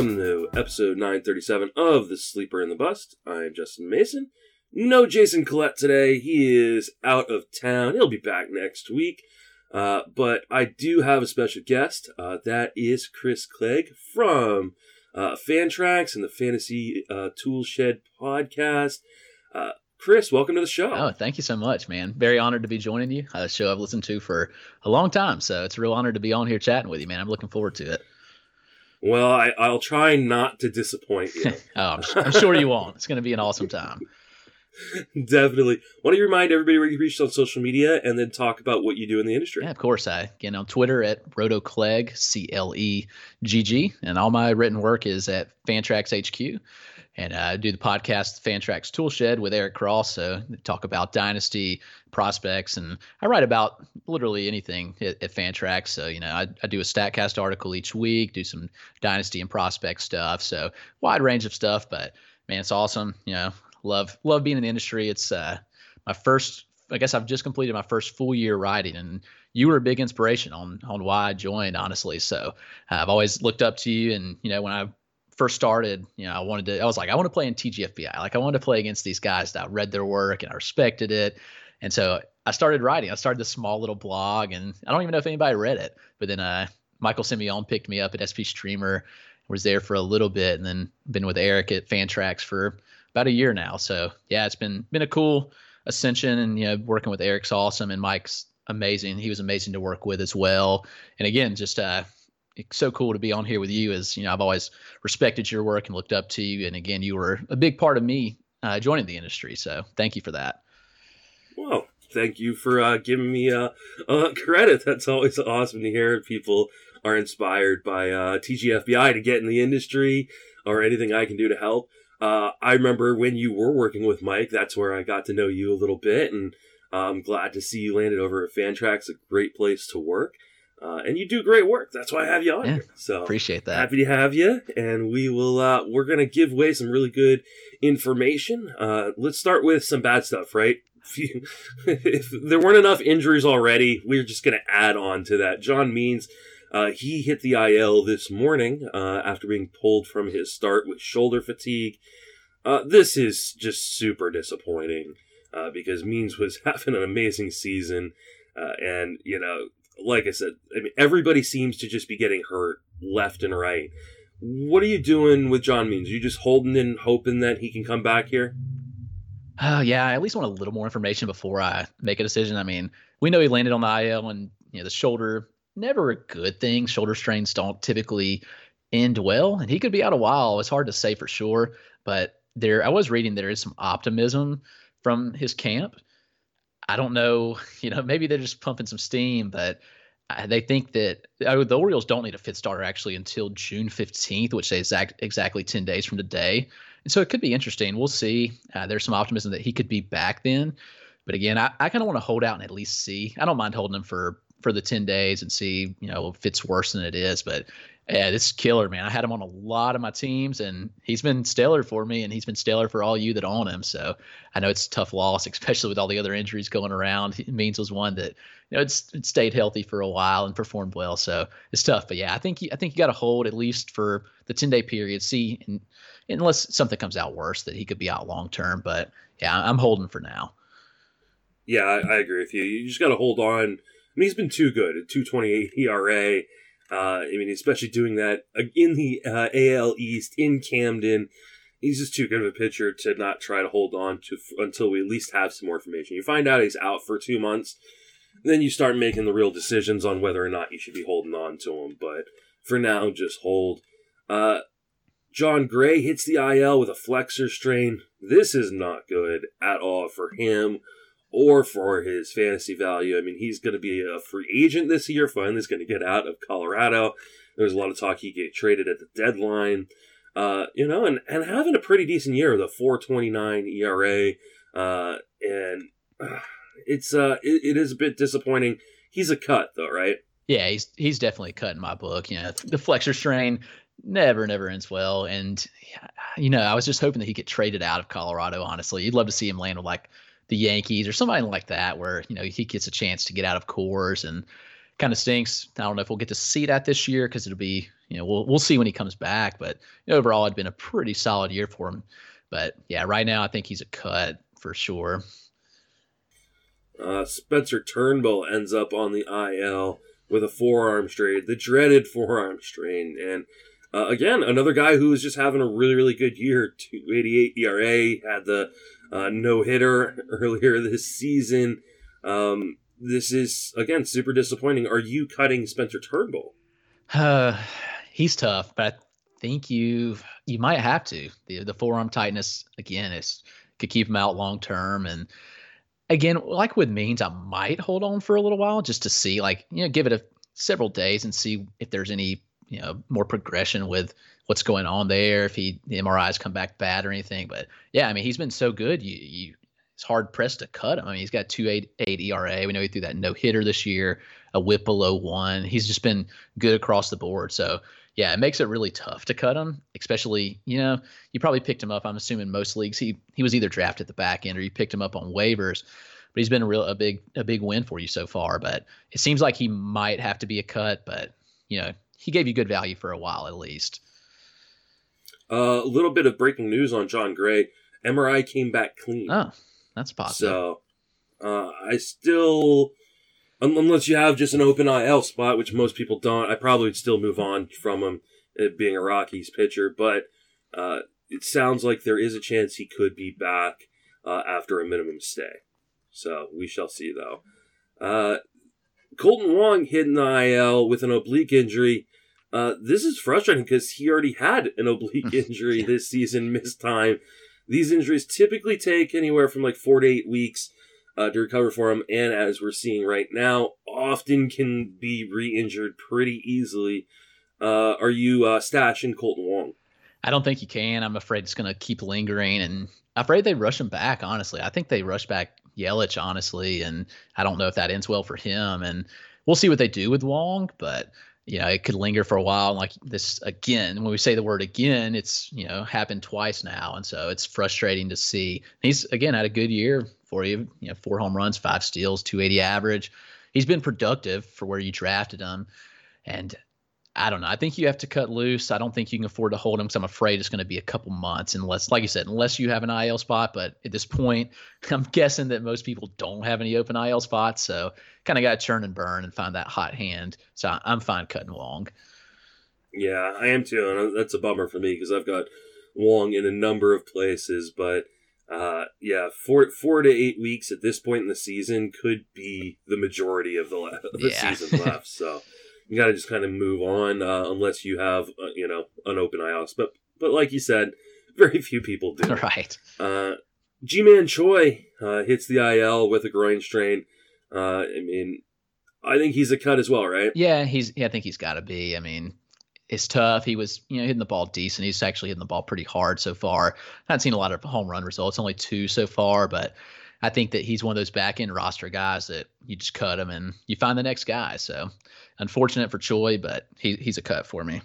Welcome to episode 937 of The Sleeper and the Bust. I'm Justin Mason. No Jason Collette today. He is out of town. He'll be back next week. Uh, but I do have a special guest. Uh, that is Chris Clegg from uh, Fantrax and the Fantasy uh, podcast. Uh, Chris, welcome to the show. Oh, thank you so much, man. Very honored to be joining you. A show I've listened to for a long time, so it's a real honor to be on here chatting with you, man. I'm looking forward to it. Well, I, will try not to disappoint you. oh, I'm, I'm, sure you won't. It's going to be an awesome time. Definitely. Why don't you remind everybody where you reached on social media and then talk about what you do in the industry? Yeah, of course. I again on Twitter at RotoClegg, C L E G G, and all my written work is at Fantrax HQ. And I do the podcast Fantrax Toolshed with Eric Cross. So talk about dynasty prospects, and I write about literally anything at, at Fantrax. So you know, I, I do a Statcast article each week, do some dynasty and prospect stuff. So wide range of stuff, but man, it's awesome. You know, love love being in the industry. It's uh, my first. I guess I've just completed my first full year writing, and you were a big inspiration on on why I joined. Honestly, so uh, I've always looked up to you, and you know when I first started, you know, I wanted to. I was like, I want to play in TGFBI. Like I wanted to play against these guys that I read their work and I respected it, and so I started writing. I started this small little blog, and I don't even know if anybody read it. But then uh, Michael Simeon picked me up at SP Streamer, was there for a little bit, and then been with Eric at Fantrax for about a year now. So yeah, it's been been a cool ascension, and you know, working with Eric's awesome, and Mike's amazing. He was amazing to work with as well. And again, just uh, it's so cool to be on here with you. As you know, I've always respected your work and looked up to you, and again, you were a big part of me uh, joining the industry. So thank you for that. Well, thank you for uh, giving me uh, credit. That's always awesome to hear. People are inspired by uh, TGFBI to get in the industry or anything I can do to help. Uh, I remember when you were working with Mike, that's where I got to know you a little bit, and uh, I'm glad to see you landed over at Fantrax, a great place to work. Uh, and you do great work. That's why I have you on yeah, here. So appreciate that. Happy to have you. And we will. Uh, we're gonna give away some really good information. Uh, let's start with some bad stuff, right? If, you, if there weren't enough injuries already, we're just gonna add on to that. John Means. Uh, he hit the IL this morning uh, after being pulled from his start with shoulder fatigue. Uh, this is just super disappointing because Means was having an amazing season. and, you know, like I said, I mean, everybody seems to just be getting hurt left and right. What are you doing with John Means? Are you just holding and hoping that he can come back here? Oh yeah, I at least want a little more information before I make a decision. I mean, we know he landed on the IL and you know the shoulder never a good thing. Shoulder strains don't typically end well, and he could be out a while. It's hard to say for sure, but there I was reading there is some optimism from his camp I don't know, you know, maybe they're just pumping some steam, but they think that uh, the Orioles don't need a fifth starter actually until June 15th, which is exact, exactly 10 days from today. And so it could be interesting. We'll see. Uh, there's some optimism that he could be back then. But again, I, I kind of want to hold out and at least see. I don't mind holding him for for the 10 days and see, you know, if it's worse than it is. But yeah, this killer, man. I had him on a lot of my teams, and he's been stellar for me, and he's been stellar for all you that own him. So I know it's a tough loss, especially with all the other injuries going around. Means was one that you know it's it stayed healthy for a while and performed well. So it's tough, but yeah, I think I think you got to hold at least for the ten day period. See, and, unless something comes out worse, that he could be out long term. But yeah, I'm holding for now. Yeah, I, I agree with you. You just got to hold on. I mean, he's been too good at 2.28 ERA uh, I mean, especially doing that in the uh, AL East in Camden. He's just too good of a pitcher to not try to hold on to f- until we at least have some more information. You find out he's out for two months, then you start making the real decisions on whether or not you should be holding on to him. But for now, just hold. Uh, Jon Gray hits the IL with a flexor strain. This is not good at all for him or for his fantasy value. I mean, he's going to be a free agent this year. Finally, he's going to get out of Colorado. There's a lot of talk he get traded at the deadline. Uh, you know, and, and having a pretty decent year, the 429 ERA. Uh, and uh, it's uh, it, it is a bit disappointing. He's a cut though, right? Yeah, he's he's definitely a cut in my book. You know, the flexor strain never never ends well, and you know, I was just hoping that he get traded out of Colorado. Honestly, you'd love to see him land with like the Yankees or somebody like that, where you know he gets a chance to get out of Coors and kind of stinks. I don't know if we'll get to see that this year because it'll be, you know, we'll we'll see when he comes back. But overall, it'd been a pretty solid year for him. But yeah, right now I think he's a cut for sure. Uh, Spencer Turnbull ends up on the IL with a forearm strain, the dreaded forearm strain, and uh, again another guy who was just having a really really good year. 288 ERA had the uh, no hitter earlier this season. Um, this is again super disappointing. Are you cutting Spencer Turnbull? Uh, he's tough, but I think you you might have to. The the forearm tightness again is could keep him out long term and again, like with Means, I might hold on for a little while just to see, like, you know, give it a several days and see if there's any, you know, more progression with what's going on there. If he the MRIs come back bad or anything, but yeah, I mean, he's been so good. You you it's hard pressed to cut him. I mean, he's got two eight eight ERA. We know he threw that no hitter this year, a WHIP below one. He's just been good across the board. So yeah, it makes it really tough to cut him, especially, you know, you probably picked him up. I'm assuming most leagues he he was either drafted at the back end or you picked him up on waivers. But he's been a real a big a big win for you so far. But it seems like he might have to be a cut, but you know, he gave you good value for a while at least. Uh, a little bit of breaking news on Jon Gray. MRI came back clean. Oh, that's positive. So uh, I still unless you have just an open IL spot, which most people don't, I probably would still move on from him being a Rockies pitcher. But uh, it sounds like there is a chance he could be back uh, after a minimum stay. So we shall see, though. Uh, Kolten Wong hit in the IL with an oblique injury. Uh, this is frustrating because he already had an oblique injury this season, missed time. These injuries typically take anywhere from like four to eight weeks uh, to recover for him, and as we're seeing right now, often can be re-injured pretty easily. Uh, are you uh, stashing Kolten Wong? I don't think you can. I'm afraid it's going to keep lingering, and I'm afraid they rush him back. Honestly, I think they rush back Yelich. Honestly, and I don't know if that ends well for him. And we'll see what they do with Wong, but you know, it could linger for a while. Like this again, when we say the word again, it's you know happened twice now, and so it's frustrating to see. He's again had a good year for you. You know, four home runs, five steals, 280 average. He's been productive for where you drafted him, and I don't know. I think you have to cut loose. I don't think you can afford to hold him because I'm afraid it's going to be a couple months, unless, like you said, unless you have an IL spot. But at this point, I'm guessing that most people don't have any open IL spots, so kind of got to churn and burn and find that hot hand. So I'm fine cutting Wong. Yeah, I am too, and that's a bummer for me because I've got Wong in a number of places, but uh, yeah, four four to eight weeks at this point in the season could be the majority of the, the yeah. season left. So you got to just kind of move on uh, unless you have uh, you know an open IOS. But but like you said, very few people do. Right. Uh, Ji-Man Choi uh, hits the IL with a groin strain. Uh, I mean, I think he's a cut as well, right? Yeah, he's. Yeah, I think he's got to be. I mean, it's tough. He was, you know, hitting the ball decent. He's actually hitting the ball pretty hard so far. I haven't seen a lot of home run results, only two so far, but I think that he's one of those back end roster guys that you just cut him and you find the next guy. So unfortunate for Choi, but he, he's a cut for me.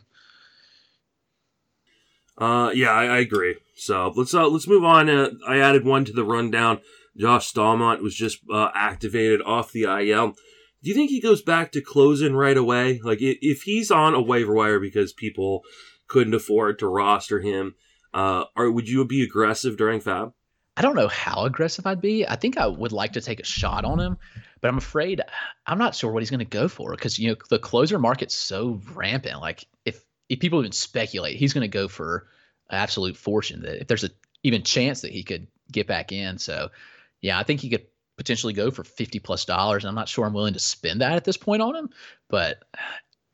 Uh, yeah, I, I agree. So let's uh, let's move on. Uh, I added one to the rundown. Josh Staumont was just uh, activated off the IL. Do you think he goes back to closing right away? Like if he's on a waiver wire because people couldn't afford to roster him, uh, or would you be aggressive during Fab? I don't know how aggressive I'd be. I think I would like to take a shot on him, but I'm afraid I'm not sure what he's going to go for because you know the closer market's so rampant. Like if if people even speculate, he's going to go for absolute fortune. That if there's a even chance that he could get back in, so yeah, I think he could potentially go for 50 plus dollars. I'm not sure I'm willing to spend that at this point on him, but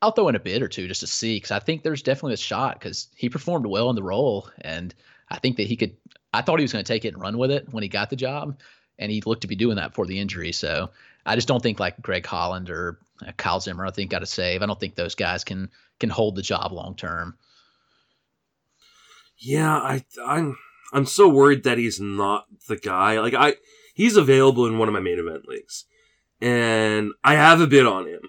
I'll throw in a bid or two just to see because I think there's definitely a shot because he performed well in the role. And I think that he could, I thought he was going to take it and run with it when he got the job. And he looked to be doing that for the injury. So I just don't think like Greg Holland or uh, Kyle Zimmer, I think got to save. I don't think those guys can can hold the job long term. Yeah, I I'm I'm so worried that he's not the guy. Like I he's available in one of my main event leagues. And I have a bid on him.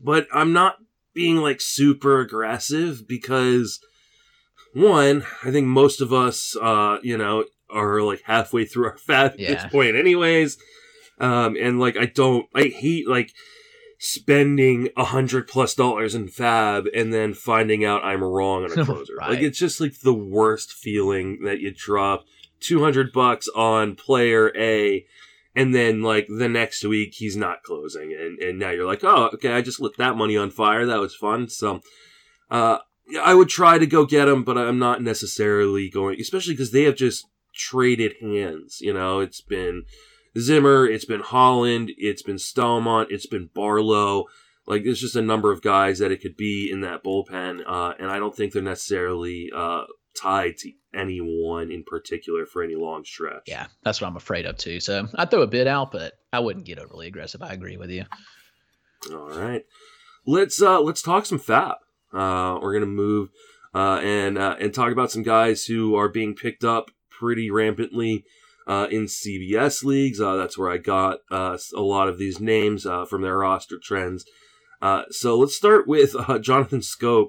But I'm not being like super aggressive because one, I think most of us uh, you know, are like halfway through our fab at yeah. this point anyways. Um, and like I don't I hate like spending a hundred plus dollars in fab and then finding out I'm wrong on a closer. Right. Like it's just like the worst feeling that you drop 200 bucks on player A and then like the next week he's not closing and, and now you're like, oh, okay, I just lit that money on fire. That was fun. So, uh, I would try to go get him, but I'm not necessarily going, especially because they have just traded hands. You know, it's been Zimmer, it's been Holland, it's been Staumont, it's been Barlow. Like, there's just a number of guys that it could be in that bullpen, uh, and I don't think they're necessarily uh, tied to anyone in particular for any long stretch. Yeah, that's what I'm afraid of too. So I'd throw a bid out, but I wouldn't get overly aggressive. I agree with you. All right, let's uh, let's talk some FAB. Uh, we're gonna move uh, and uh, and talk about some guys who are being picked up pretty rampantly uh, in CBS leagues. Uh, that's where I got uh, a lot of these names from their roster trends. So let's start with Jonathan Schoop,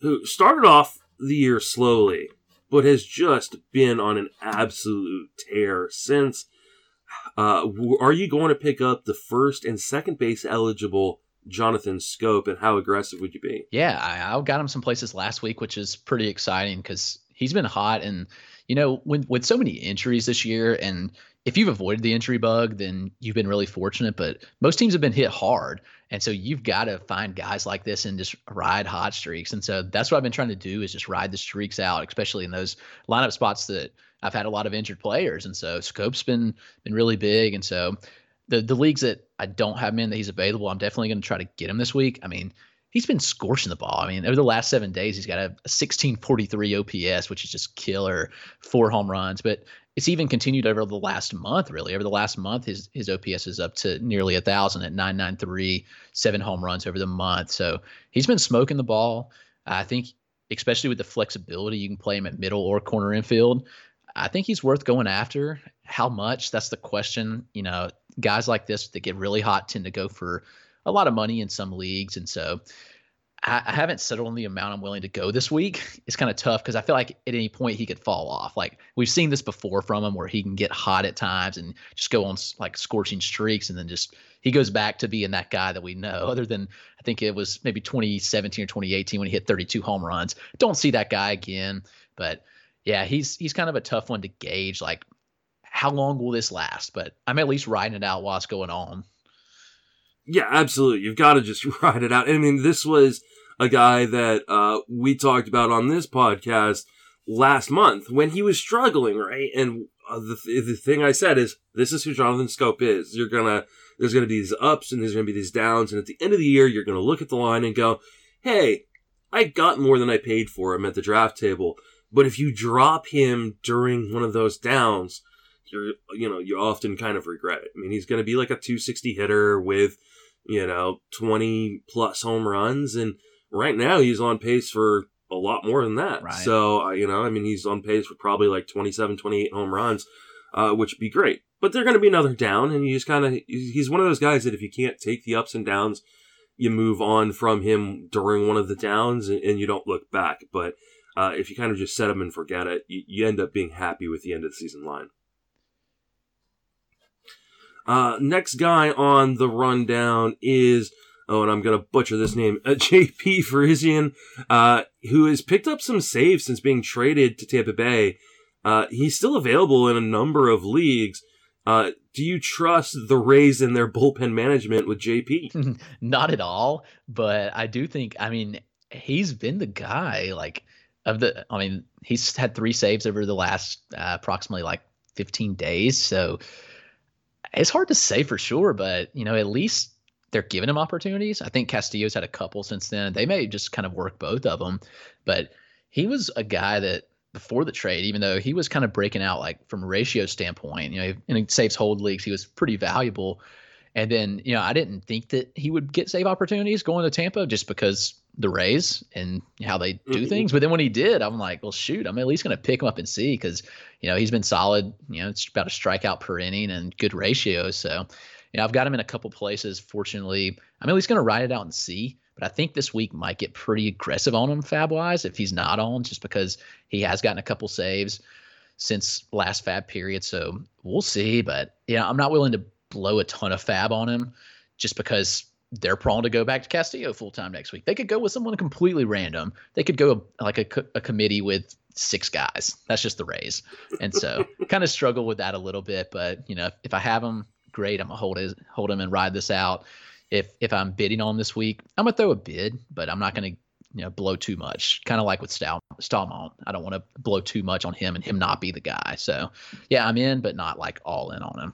who started off the year slowly, but has just been on an absolute tear since. Are you going to pick up the first and second base eligible Jonathan Schoop and how aggressive would you be? Yeah, I, I got him some places last week, which is pretty exciting because he's been hot. And you know, when with so many injuries this year, and if you've avoided the injury bug, then you've been really fortunate. But most teams have been hit hard, and so you've got to find guys like this and just ride hot streaks. And so that's what I've been trying to do is just ride the streaks out, especially in those lineup spots that I've had a lot of injured players. And so Schoop's been been really big, and so the the leagues that I don't have him in that he's available, I'm definitely going to try to get him this week. I mean, he's been scorching the ball. I mean, over the last seven days, he's got a, a 1643 OPS, which is just killer, four home runs. But it's even continued over the last month, really. Over the last month, his his OPS is up to nearly a thousand at 993, seven home runs over the month. So he's been smoking the ball. I think, especially with the flexibility, you can play him at middle or corner infield. I think he's worth going after. How much? That's the question. You know, guys like this that get really hot tend to go for a lot of money in some leagues, and so I, I haven't settled on the amount I'm willing to go this week. It's kind of tough because I feel like at any point he could fall off. Like we've seen this before from him, where he can get hot at times and just go on like scorching streaks, and then just he goes back to being that guy that we know. Other than I think it was maybe 2017 or 2018 when he hit 32 home runs. Don't see that guy again, but yeah, he's he's kind of a tough one to gauge. Like, how long will this last? But I'm at least riding it out while it's going on. Yeah, absolutely. You've got to just ride it out. I mean, this was a guy that uh, we talked about on this podcast last month when he was struggling, right? And uh, the th- the thing I said is, this is who Jonathan Schoop is. You're gonna there's gonna be these ups and there's gonna be these downs, and at the end of the year, you're gonna look at the line and go, "Hey, I got more than I paid for him at the draft table." But if you drop him during one of those downs, you're you know you often kind of regret it. I mean, he's going to be like a 260 hitter with you know 20 plus home runs, and right now he's on pace for a lot more than that. Right. So uh, you know, I mean, he's on pace for probably like 27, 28 home runs, uh, which would be great. But they're going to be another down, and you just kind of he's one of those guys that if you can't take the ups and downs, you move on from him during one of the downs, and, and you don't look back. But uh, if you kind of just set him and forget it, you, you end up being happy with the end of the season line. Uh, next guy on the rundown is, oh, and I'm going to butcher this name, uh, JP Frisian, uh, who has picked up some saves since being traded to Tampa Bay. Uh, he's still available in a number of leagues. Uh, do you trust the Rays in their bullpen management with JP? Not at all, but I do think, I mean, he's been the guy, like, of the, I mean, he's had three saves over the last uh, approximately like 15 days. So it's hard to say for sure, but, you know, at least they're giving him opportunities. I think Castillo's had a couple since then. They may just kind of work both of them, but he was a guy that before the trade, even though he was kind of breaking out like from a ratio standpoint, you know, in saves hold leagues, he was pretty valuable. And then, you know, I didn't think that he would get save opportunities going to Tampa just because the Rays and how they do Mhm. things. But then when he did, I'm like, well, shoot, I'm at least going to pick him up and see because, you know, he's been solid. You know, it's about a strikeout per inning and good ratios. So, you know, I've got him in a couple places. Fortunately, I'm at least going to ride it out and see. But I think this week might get pretty aggressive on him fab wise if he's not on, just because he has gotten a couple saves since last fab period. So we'll see. But yeah, I'm not willing to blow a ton of fab on him just because they're prone to go back to Castillo full time next week. They could go with someone completely random. They could go like a, a committee with six guys. That's just the Rays. And so kind of struggle with that a little bit. But, you know, if I have them, great. I'm going to hold, it, hold them and ride this out. If, if I'm bidding on this week, I'm going to throw a bid, but I'm not going to you know blow too much kind of like with Stal- Staumont I don't want to blow too much on him and him not be the guy so yeah I'm in but not like all in on him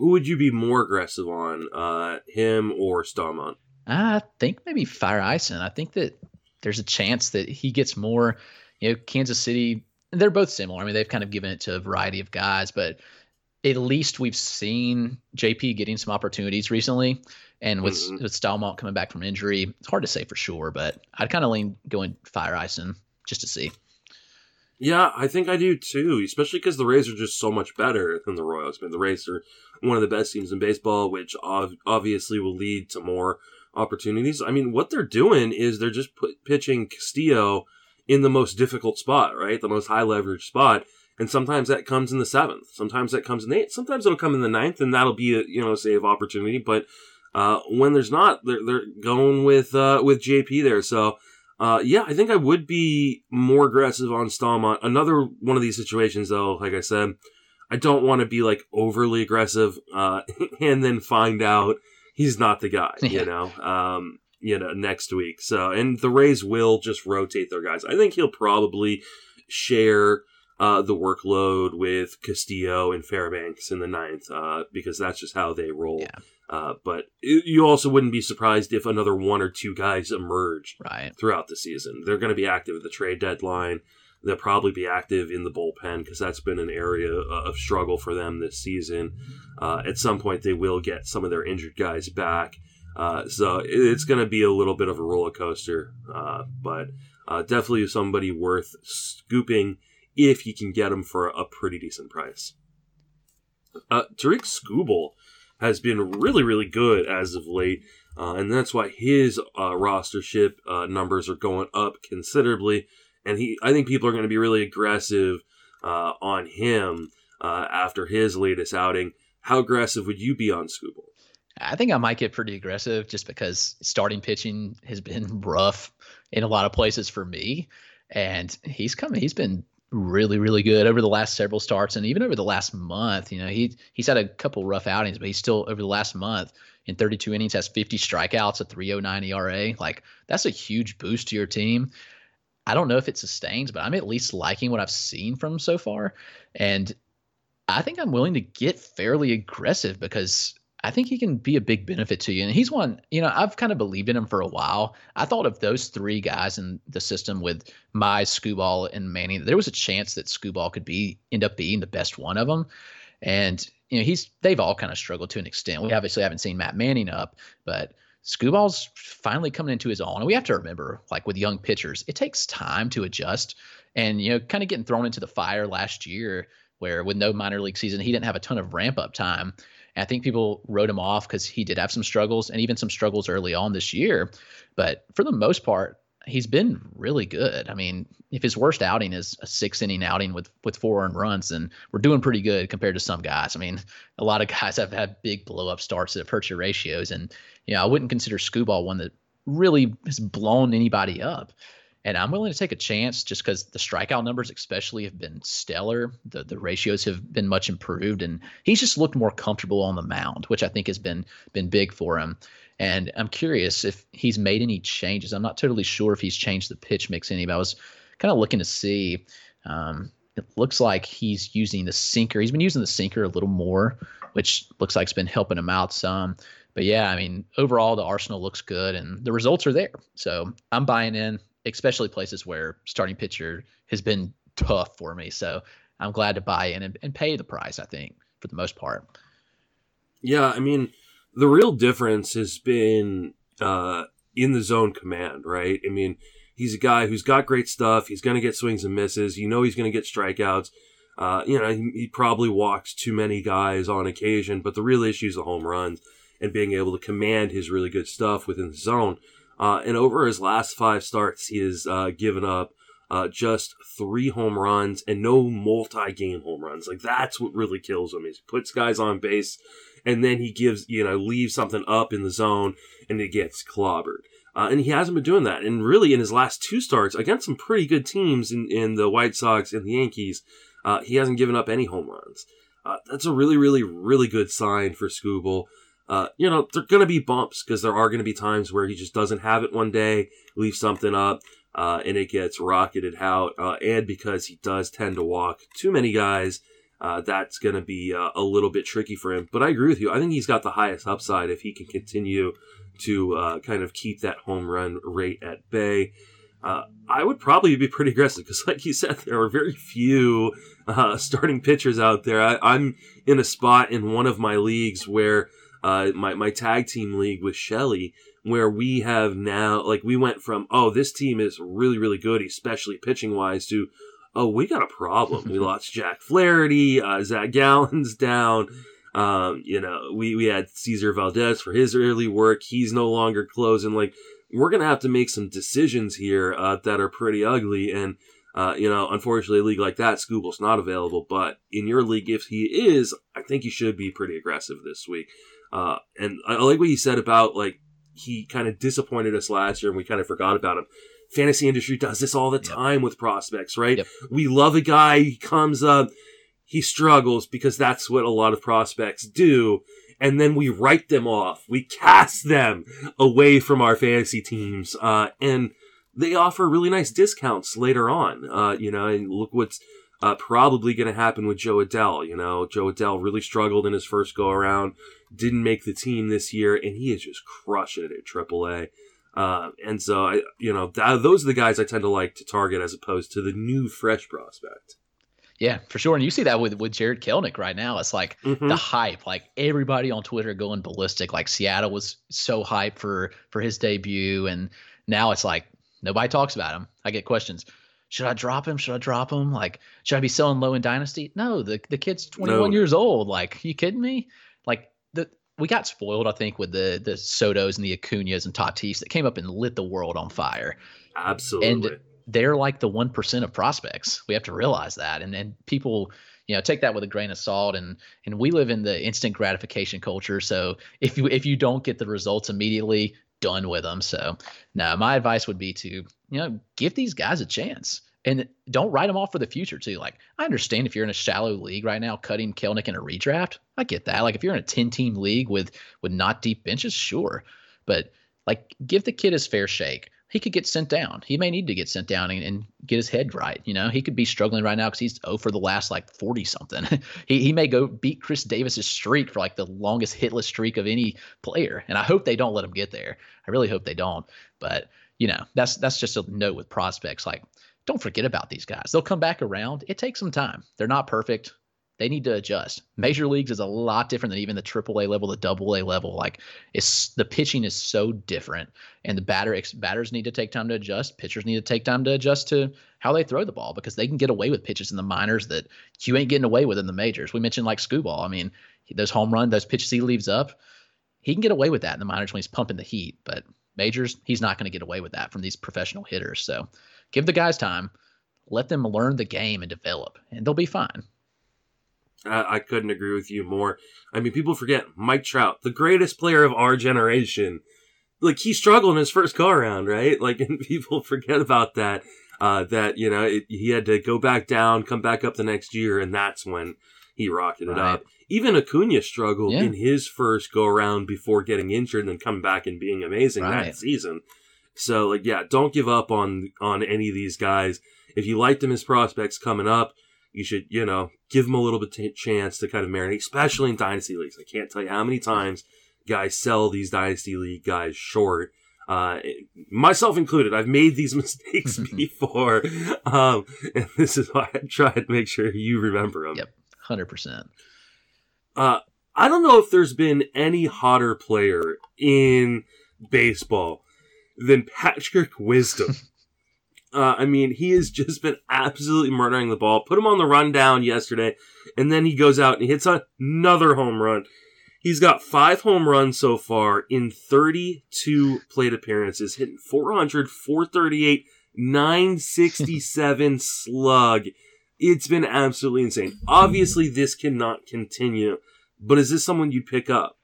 who would you be more aggressive on, uh, him or Staumont? I think maybe Feyereisen. I think that there's a chance that he gets more. You know, Kansas City. They're both similar. I mean, they've kind of given it to a variety of guys, but at least we've seen JP getting some opportunities recently. And with mm-hmm. with Staumont coming back from injury, it's hard to say for sure, but I'd kind of lean going Feyereisen just to see. Yeah, I think I do too, especially because the Rays are just so much better than the Royals. I mean, the Rays are one of the best teams in baseball, which ov- obviously will lead to more opportunities. I mean, what they're doing is they're just put, pitching Castillo in the most difficult spot, right? The most high leverage spot. And sometimes that comes in the seventh. Sometimes that comes in the eighth. Sometimes it'll come in the ninth, and that'll be a you know save opportunity. But uh, when there's not, they're they're going with uh, with JP there. So uh, yeah, I think I would be more aggressive on Staumont. Another one of these situations, though, like I said, I don't want to be like overly aggressive uh, and then find out he's not the guy, you know, um, you know, next week. So, and the Rays will just rotate their guys. I think he'll probably share uh, the workload with Castillo and Fairbanks in the ninth uh, because that's just how they roll. Yeah. Uh, but it, you also wouldn't be surprised if another one or two guys emerge right. throughout the season. They're going to be active at the trade deadline. They'll probably be active in the bullpen because that's been an area of struggle for them this season. Uh, at some point, they will get some of their injured guys back. Uh, so it's going to be a little bit of a roller coaster, uh, but uh, definitely somebody worth scooping if you can get them for a pretty decent price. Uh, Tarik Skubal has been really, really good as of late. Uh, and that's why his uh, rostership uh, numbers are going up considerably. And he, I think people are going to be really aggressive uh, on him uh, after his latest outing. How aggressive would you be on Skubal? I think I might get pretty aggressive just because starting pitching has been rough in a lot of places for me. And he's coming. He's been really really good over the last several starts and even over the last month. You know he he's had a couple rough outings but he's still over the last month in 32 innings has 50 strikeouts a 309 ERA like that's a huge boost to your team. I don't know if it sustains but I'm at least liking what I've seen from him so far. And I think I'm willing to get fairly aggressive because I think he can be a big benefit to you. And he's one, you know, I've kind of believed in him for a while. I thought of those three guys in the system with Mize Skubal and Manning, there was a chance that Skubal could be end up being the best one of them. And you know, he's they've all kind of struggled to an extent. We obviously haven't seen Matt Manning up, but Skubal's finally coming into his own. And we have to remember, like with young pitchers, it takes time to adjust. And you know, kind of getting thrown into the fire last year, where with no minor league season, he didn't have a ton of ramp up time. And I think people wrote him off because he did have some struggles and even some struggles early on this year. But for the most part, he's been really good. I mean, if his worst outing is a six inning outing with with four earned runs, then we're doing pretty good compared to some guys. I mean, a lot of guys have had big blow up starts that have hurt your ratios, and you know, I wouldn't consider Skubal one that really has blown anybody up. And I'm willing to take a chance just because the strikeout numbers, especially, have been stellar. The the ratios have been much improved, and he's just looked more comfortable on the mound, which I think has been been big for him. And I'm curious if he's made any changes. I'm not totally sure if he's changed the pitch mix any, but I was kind of looking to see. Um, it looks like he's using the sinker. He's been using the sinker a little more, which looks like it's been helping him out some. But yeah, I mean, overall the arsenal looks good and the results are there. So I'm buying in especially places where starting pitcher has been tough for me. So I'm glad to buy in and, and pay the price, I think, for the most part. Yeah, I mean, the real difference has been uh, in the zone command, right? I mean, he's a guy who's got great stuff. He's going to get swings and misses. You know, he's going to get strikeouts. Uh, you know, he, he, probably walks too many guys on occasion, but the real issue is the home runs and being able to command his really good stuff within the zone. Uh, and over his last five starts, he has uh, given up uh, just three home runs and no multi-game home runs. Like that's what really kills him. He puts guys on base and then he gives, you know, leaves something up in the zone and it gets clobbered. Uh, and he hasn't been doing that. And really, in his last two starts against some pretty good teams in, in the White Sox and the Yankees, uh, he hasn't given up any home runs. Uh, that's a really, really, really good sign for Skubal. Uh, you know, there are going to be bumps because there are going to be times where he just doesn't have it one day, leaves something up, uh, and it gets rocketed out. Uh, and because he does tend to walk too many guys, uh, that's going to be uh, a little bit tricky for him. But I agree with you. I think he's got the highest upside if he can continue to kind of keep that home run rate at bay. Uh, I would probably be pretty aggressive because, like you said, there are very few uh, starting pitchers out there. I, am in a spot in one of my leagues where uh, my my tag team league with Shelly, where we have now like we went from oh this team is really really good, especially pitching wise, to oh we got a problem. we lost Jack Flaherty, uh, Zach Gallen's down. Um, you know, we, we had Cesar Valdez for his early work. He's no longer closing. Like, we're going to have to make some decisions here uh, that are pretty ugly. And, uh, you know, unfortunately, a league like that, Skubal's not available. But in your league, if he is, I think he should be pretty aggressive this week. Uh, and I, like what you said about, like, he kind of disappointed us last year and we kind of forgot about him. Fantasy industry does this all the time with prospects, right? Yep. We love a guy, he comes up, he struggles because that's what a lot of prospects do. And then we write them off. We cast them away from our fantasy teams. Uh, and they offer really nice discounts later on. Uh, you know, and look what's uh, probably going to happen with Jo Adell. You know, Jo Adell really struggled in his first go around, didn't make the team this year, and he is just crushing it at AAA. Uh, and so, I, you know, th- those are the guys I tend to like to target as opposed to the new fresh prospect. Yeah, for sure. And you see that with with Jarred Kelenic right now. It's like mm-hmm. the hype, like everybody on Twitter going ballistic. Like Seattle was so hyped for for his debut, and now it's like nobody talks about him. I get questions. Should I drop him? Should I drop him? Like, should I be selling low in dynasty? No, the the kid's 21 no. years old. Like, you kidding me? We got spoiled, I think, with the the Sotos and the Acuñas and Tatis that came up and lit the world on fire. Absolutely. And they're like the 1% of prospects. We have to realize that. And and people, you know, take that with a grain of salt and and we live in the instant gratification culture. So if you if you don't get the results immediately, done with them. So no, my advice would be to, you know, give these guys a chance. And don't write them off for the future too. Like I understand if you're in a shallow league right now, cutting Kelenic in a redraft, I get that. Like if you're in a 10 team league with with not deep benches, sure. But like give the kid his fair shake he could get sent down. He may need to get sent down and, and get his head right. You know, he could be struggling right now because he's oh for the last like 40 something. he, he may go beat Chris Davis's streak for like the longest hitless streak of any player. And I hope they don't let him get there. I really hope they don't. But, you know, that's that's just a note with prospects. Like, don't forget about these guys. They'll come back around. It takes some time. They're not perfect they need to adjust. Major leagues is a lot different than even the AAA level, the Double A level. Like it's the pitching is so different, and the batter batters need to take time to adjust. Pitchers need to take time to adjust to how they throw the ball because they can get away with pitches in the minors that you ain't getting away with in the majors. We mentioned like Skubal. I mean, those home run, those pitches he leaves up, he can get away with that in the minors when he's pumping the heat. But majors, he's not going to get away with that from these professional hitters. So give the guys time, let them learn the game and develop, and they'll be fine. I, I couldn't agree with you more. I mean, people forget Mike Trout, the greatest player of our generation. Like he struggled in his first go around, right? Like, and people forget about that. Uh, that you know it, he had to go back down, come back up the next year, and that's when he rocketed right. up. Even Acuna struggled yeah. in his first go around before getting injured, and then coming back and being amazing right. that season. So, like, yeah, don't give up on on any of these guys. If you liked them as prospects coming up, you should, you know, give them a little bit of chance to kind of marinate, especially in dynasty leagues. I can't tell you how many times guys sell these dynasty league guys short. Uh, myself included, I've made these mistakes before, um, and this is why I try to make sure you remember them. Yep, hundred percent. Uh, I don't know if there's been any hotter player in baseball than Patrick Wisdom. Uh, I mean, he has just been absolutely murdering the ball. Put him on the rundown yesterday, and then he goes out and he hits another home run. He's got five home runs so far in 32 plate appearances, hitting 400, 438, 967 slug. It's been absolutely insane. Obviously, this cannot continue, but is this someone you'd pick up?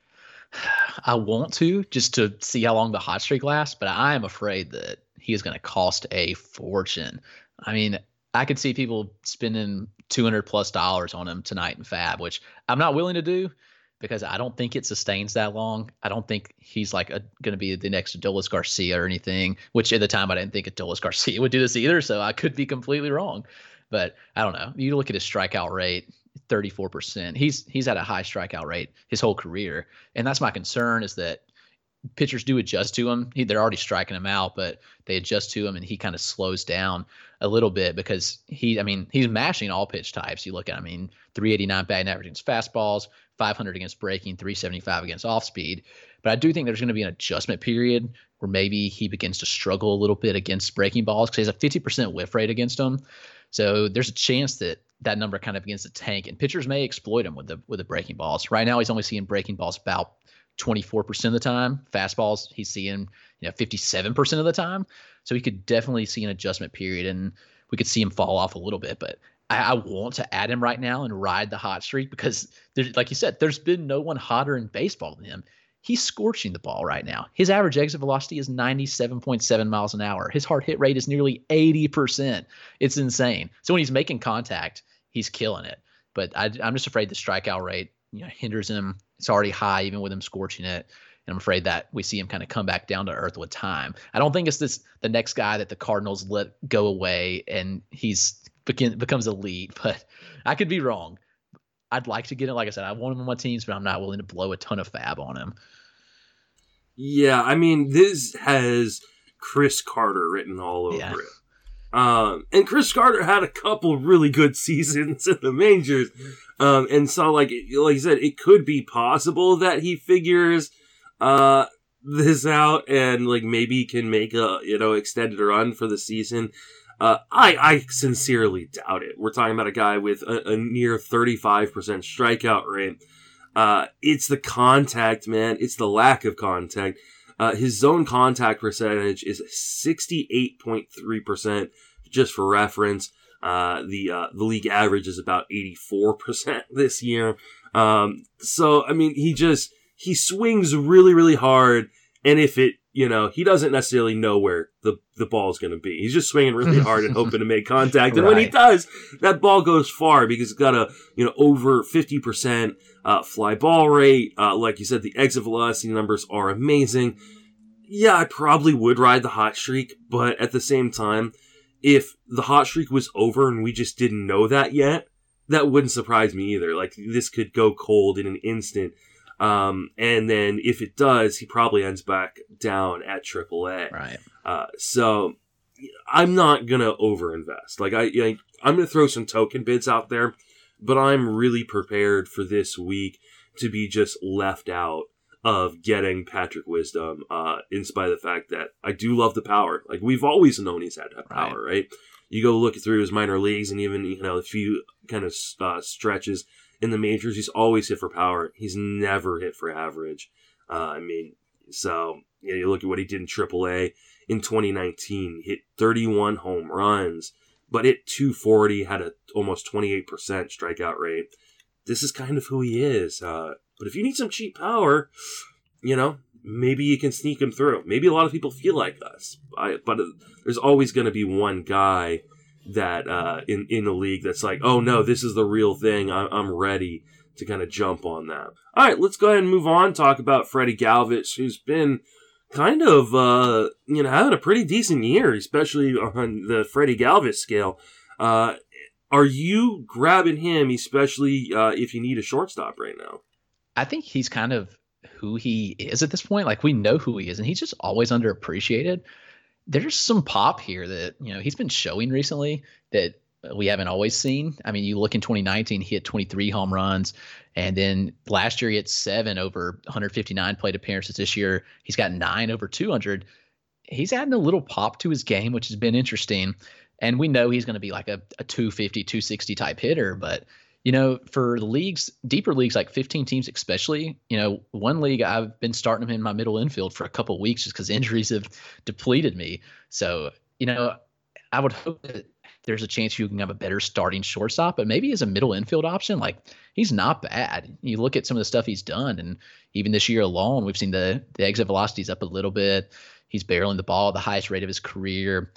I want to just to see how long the hot streak lasts, but I am afraid that he is going to cost a fortune. I mean, I could see people spending 200 plus dollars on him tonight in Fab, which I'm not willing to do because I don't think it sustains that long. I don't think he's like going to be the next Adolis Garcia or anything, which at the time I didn't think Adolis Garcia would do this either. So I could be completely wrong. But I don't know. You look at his strikeout rate, 34%. He's he's had a high strikeout rate his whole career. And that's my concern is that pitchers do adjust to him. He, they're already striking him out, but they adjust to him and he kind of slows down a little bit because he, I mean, he's mashing all pitch types. You look at, I mean, 389 batting average against fastballs, 500 against breaking, 375 against off speed. But I do think there's going to be an adjustment period where maybe he begins to struggle a little bit against breaking balls because he has a 50% whiff rate against them. So there's a chance that that number kind of begins to tank, and pitchers may exploit him with the with the breaking balls. Right now, he's only seeing breaking balls about 24% of the time. Fastballs, he's seeing you know 57% of the time. So he could definitely see an adjustment period, and we could see him fall off a little bit. But I, I want to add him right now and ride the hot streak because, like you said, there's been no one hotter in baseball than him. He's scorching the ball right now. His average exit velocity is 97.7 miles an hour. His hard hit rate is nearly 80%. It's insane. So when he's making contact, he's killing it. But I, I'm just afraid the strikeout rate you know hinders him. It's already high even with him scorching it. And I'm afraid that we see him kind of come back down to earth with time. I don't think it's this the next guy that the Cardinals let go away and he's begin, becomes elite, but I could be wrong. I'd like to get it. Like I said, I want him on my teams, but I'm not willing to blow a ton of fab on him. Yeah, I mean, this has Chris Carter written all over yeah. it. Um, and Chris Carter had a couple really good seasons in the majors. Um, and so like, like you said, it could be possible that he figures, uh, this out and like maybe can make a, you know, extended run for the season. Uh, I, I sincerely doubt it. We're talking about a guy with a, a near 35% strikeout rate. Uh, it's the contact, man. It's the lack of contact. Uh, his zone contact percentage is 68.3%, just for reference. Uh, the uh, the league average is about 84% this year. Um, so I mean, he just he swings really really hard, and if it you know he doesn't necessarily know where the the ball is going to be. He's just swinging really hard and hoping to make contact, and right. when he does, that ball goes far because it's got a you know over 50% uh, fly ball rate. Uh, like you said, the exit velocity numbers are amazing. Yeah, I probably would ride the hot streak, but at the same time if the hot streak was over and we just didn't know that yet, that wouldn't surprise me either. Like this could go cold in an instant. Um, and then if it does, he probably ends back down at AAA. Right. Uh, so I'm not gonna overinvest. Like I, I, I'm gonna throw some token bids out there, but I'm really prepared for this week to be just left out of getting Patrick Wisdom, uh, in spite of the fact that I do love the power. Like we've always known he's had that power, right? right? You go look through his minor leagues and even you know a few kind of uh, stretches in the majors, he's always hit for power. He's never hit for average. Uh, I mean, so you, know, you look at what he did in AAA in 2019, hit 31 home runs, but hit 240, had a almost 28% strikeout rate. This is kind of who he is. Uh, but if you need some cheap power, you know, maybe you can sneak him through. Maybe a lot of people feel like us, I, but there's always going to be one guy that uh, in in the league that's like, oh no, this is the real thing. I'm, I'm ready to kind of jump on that. All right, let's go ahead and move on. Talk about Freddie Galvis, who's been kind of uh, you know having a pretty decent year, especially on the Freddie Galvis scale. Uh, are you grabbing him, especially uh, if you need a shortstop right now? I think he's kind of who he is at this point. Like we know who he is, and he's just always underappreciated. There's some pop here that you know he's been showing recently that we haven't always seen. I mean, you look in 2019, he had 23 home runs, and then last year he had seven over 159 plate appearances. This year he's got nine over 200. He's adding a little pop to his game, which has been interesting. And we know he's going to be like a, a 250, 260 type hitter, but you know, for the leagues, deeper leagues like 15 teams, especially, you know, one league I've been starting him in my middle infield for a couple weeks just because injuries have depleted me. So, you know, I would hope that there's a chance you can have a better starting shortstop, but maybe as a middle infield option, like he's not bad. You look at some of the stuff he's done, and even this year alone, we've seen the the exit velocities up a little bit. He's barreling the ball at the highest rate of his career.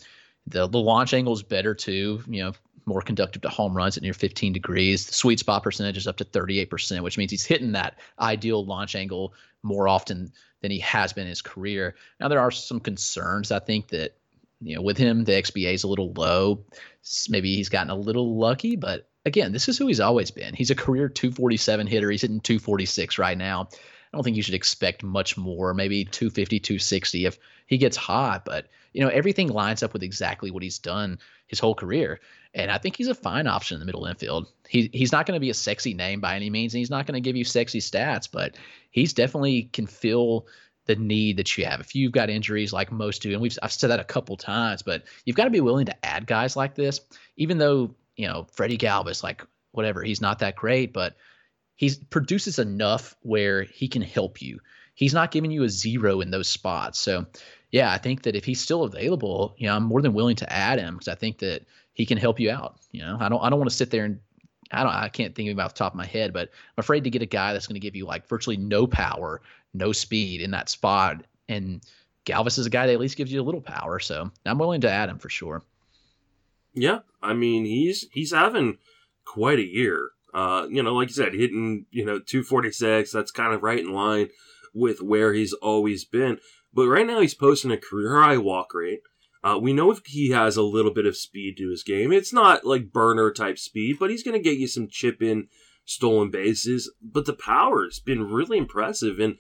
The the launch angle is better too. You know, more conductive to home runs at near 15 degrees. The sweet spot percentage is up to 38%, which means he's hitting that ideal launch angle more often than he has been in his career. Now there are some concerns. I think that you know with him the XBA is a little low. Maybe he's gotten a little lucky, but again, this is who he's always been. He's a career 247 hitter. He's hitting 246 right now. I don't think you should expect much more, maybe 250, 260 if he gets hot. But, you know, everything lines up with exactly what he's done his whole career. And I think he's a fine option in the middle infield. He, he's not going to be a sexy name by any means, and he's not going to give you sexy stats, but he's definitely can fill the need that you have. If you've got injuries like most do, and we've I've said that a couple times, but you've got to be willing to add guys like this, even though, you know, Freddie Galvis, like whatever, he's not that great, but he produces enough where he can help you. He's not giving you a zero in those spots. So, yeah, I think that if he's still available, you know, I'm more than willing to add him because I think that he can help you out. You know, I don't I don't want to sit there and I don't I can't think of him off the top of my head, but I'm afraid to get a guy that's going to give you like virtually no power, no speed in that spot. And Galvis is a guy that at least gives you a little power, so I'm willing to add him for sure. Yeah, I mean he's he's having quite a year. Uh, you know, like you said, hitting, you know, 246, that's kind of right in line with where he's always been. But right now he's posting a career high walk rate. Uh, we know he has a little bit of speed to his game. It's not like burner type speed, but he's going to get you some chip in stolen bases. But the power's been really impressive. And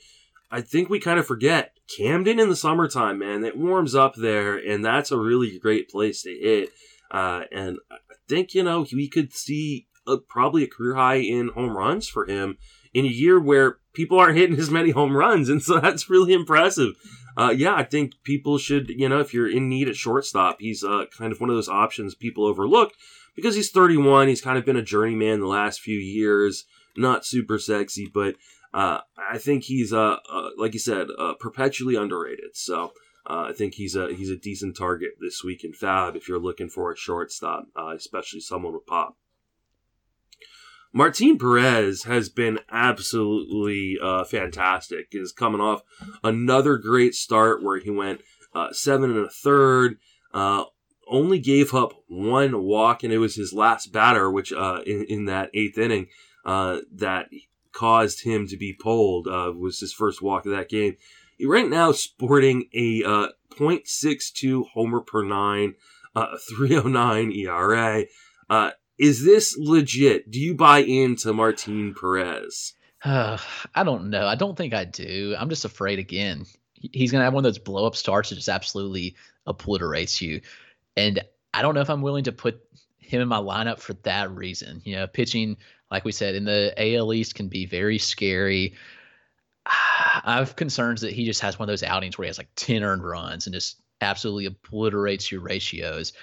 I think we kind of forget Camden in the summertime, man. It warms up there, and that's a really great place to hit. Uh, and I think, you know, we could see a, probably a career high in home runs for him in a year where people aren't hitting as many home runs, and so that's really impressive. Uh, yeah, I think people should, you know, if you're in need at shortstop, he's uh, kind of one of those options people overlook because he's 31. He's kind of been a journeyman the last few years, not super sexy, but uh, I think he's, uh, uh like you said, uh, perpetually underrated. So. Uh, I think he's a he's a decent target this week in FAAB if you're looking for a shortstop, especially someone with pop. Martin Perez has been absolutely uh, fantastic. He's coming off another great start where he went uh, seven and a third. Uh, only gave up one walk, and it was his last batter, which uh, in, in that eighth inning, uh, that caused him to be pulled. Uh, was his first walk of that game. He right now sporting a .62 homer per nine, 309 ERA. Is this legit? Do you buy into Martin Perez? Uh, I don't know. I don't think I do. I'm just afraid again. He's going to have one of those blow up starts that just absolutely obliterates you. And I don't know if I'm willing to put him in my lineup for that reason. You know, pitching, like we said, in the AL East can be very scary. I have concerns that he just has one of those outings where he has like 10 earned runs and just absolutely obliterates your ratios.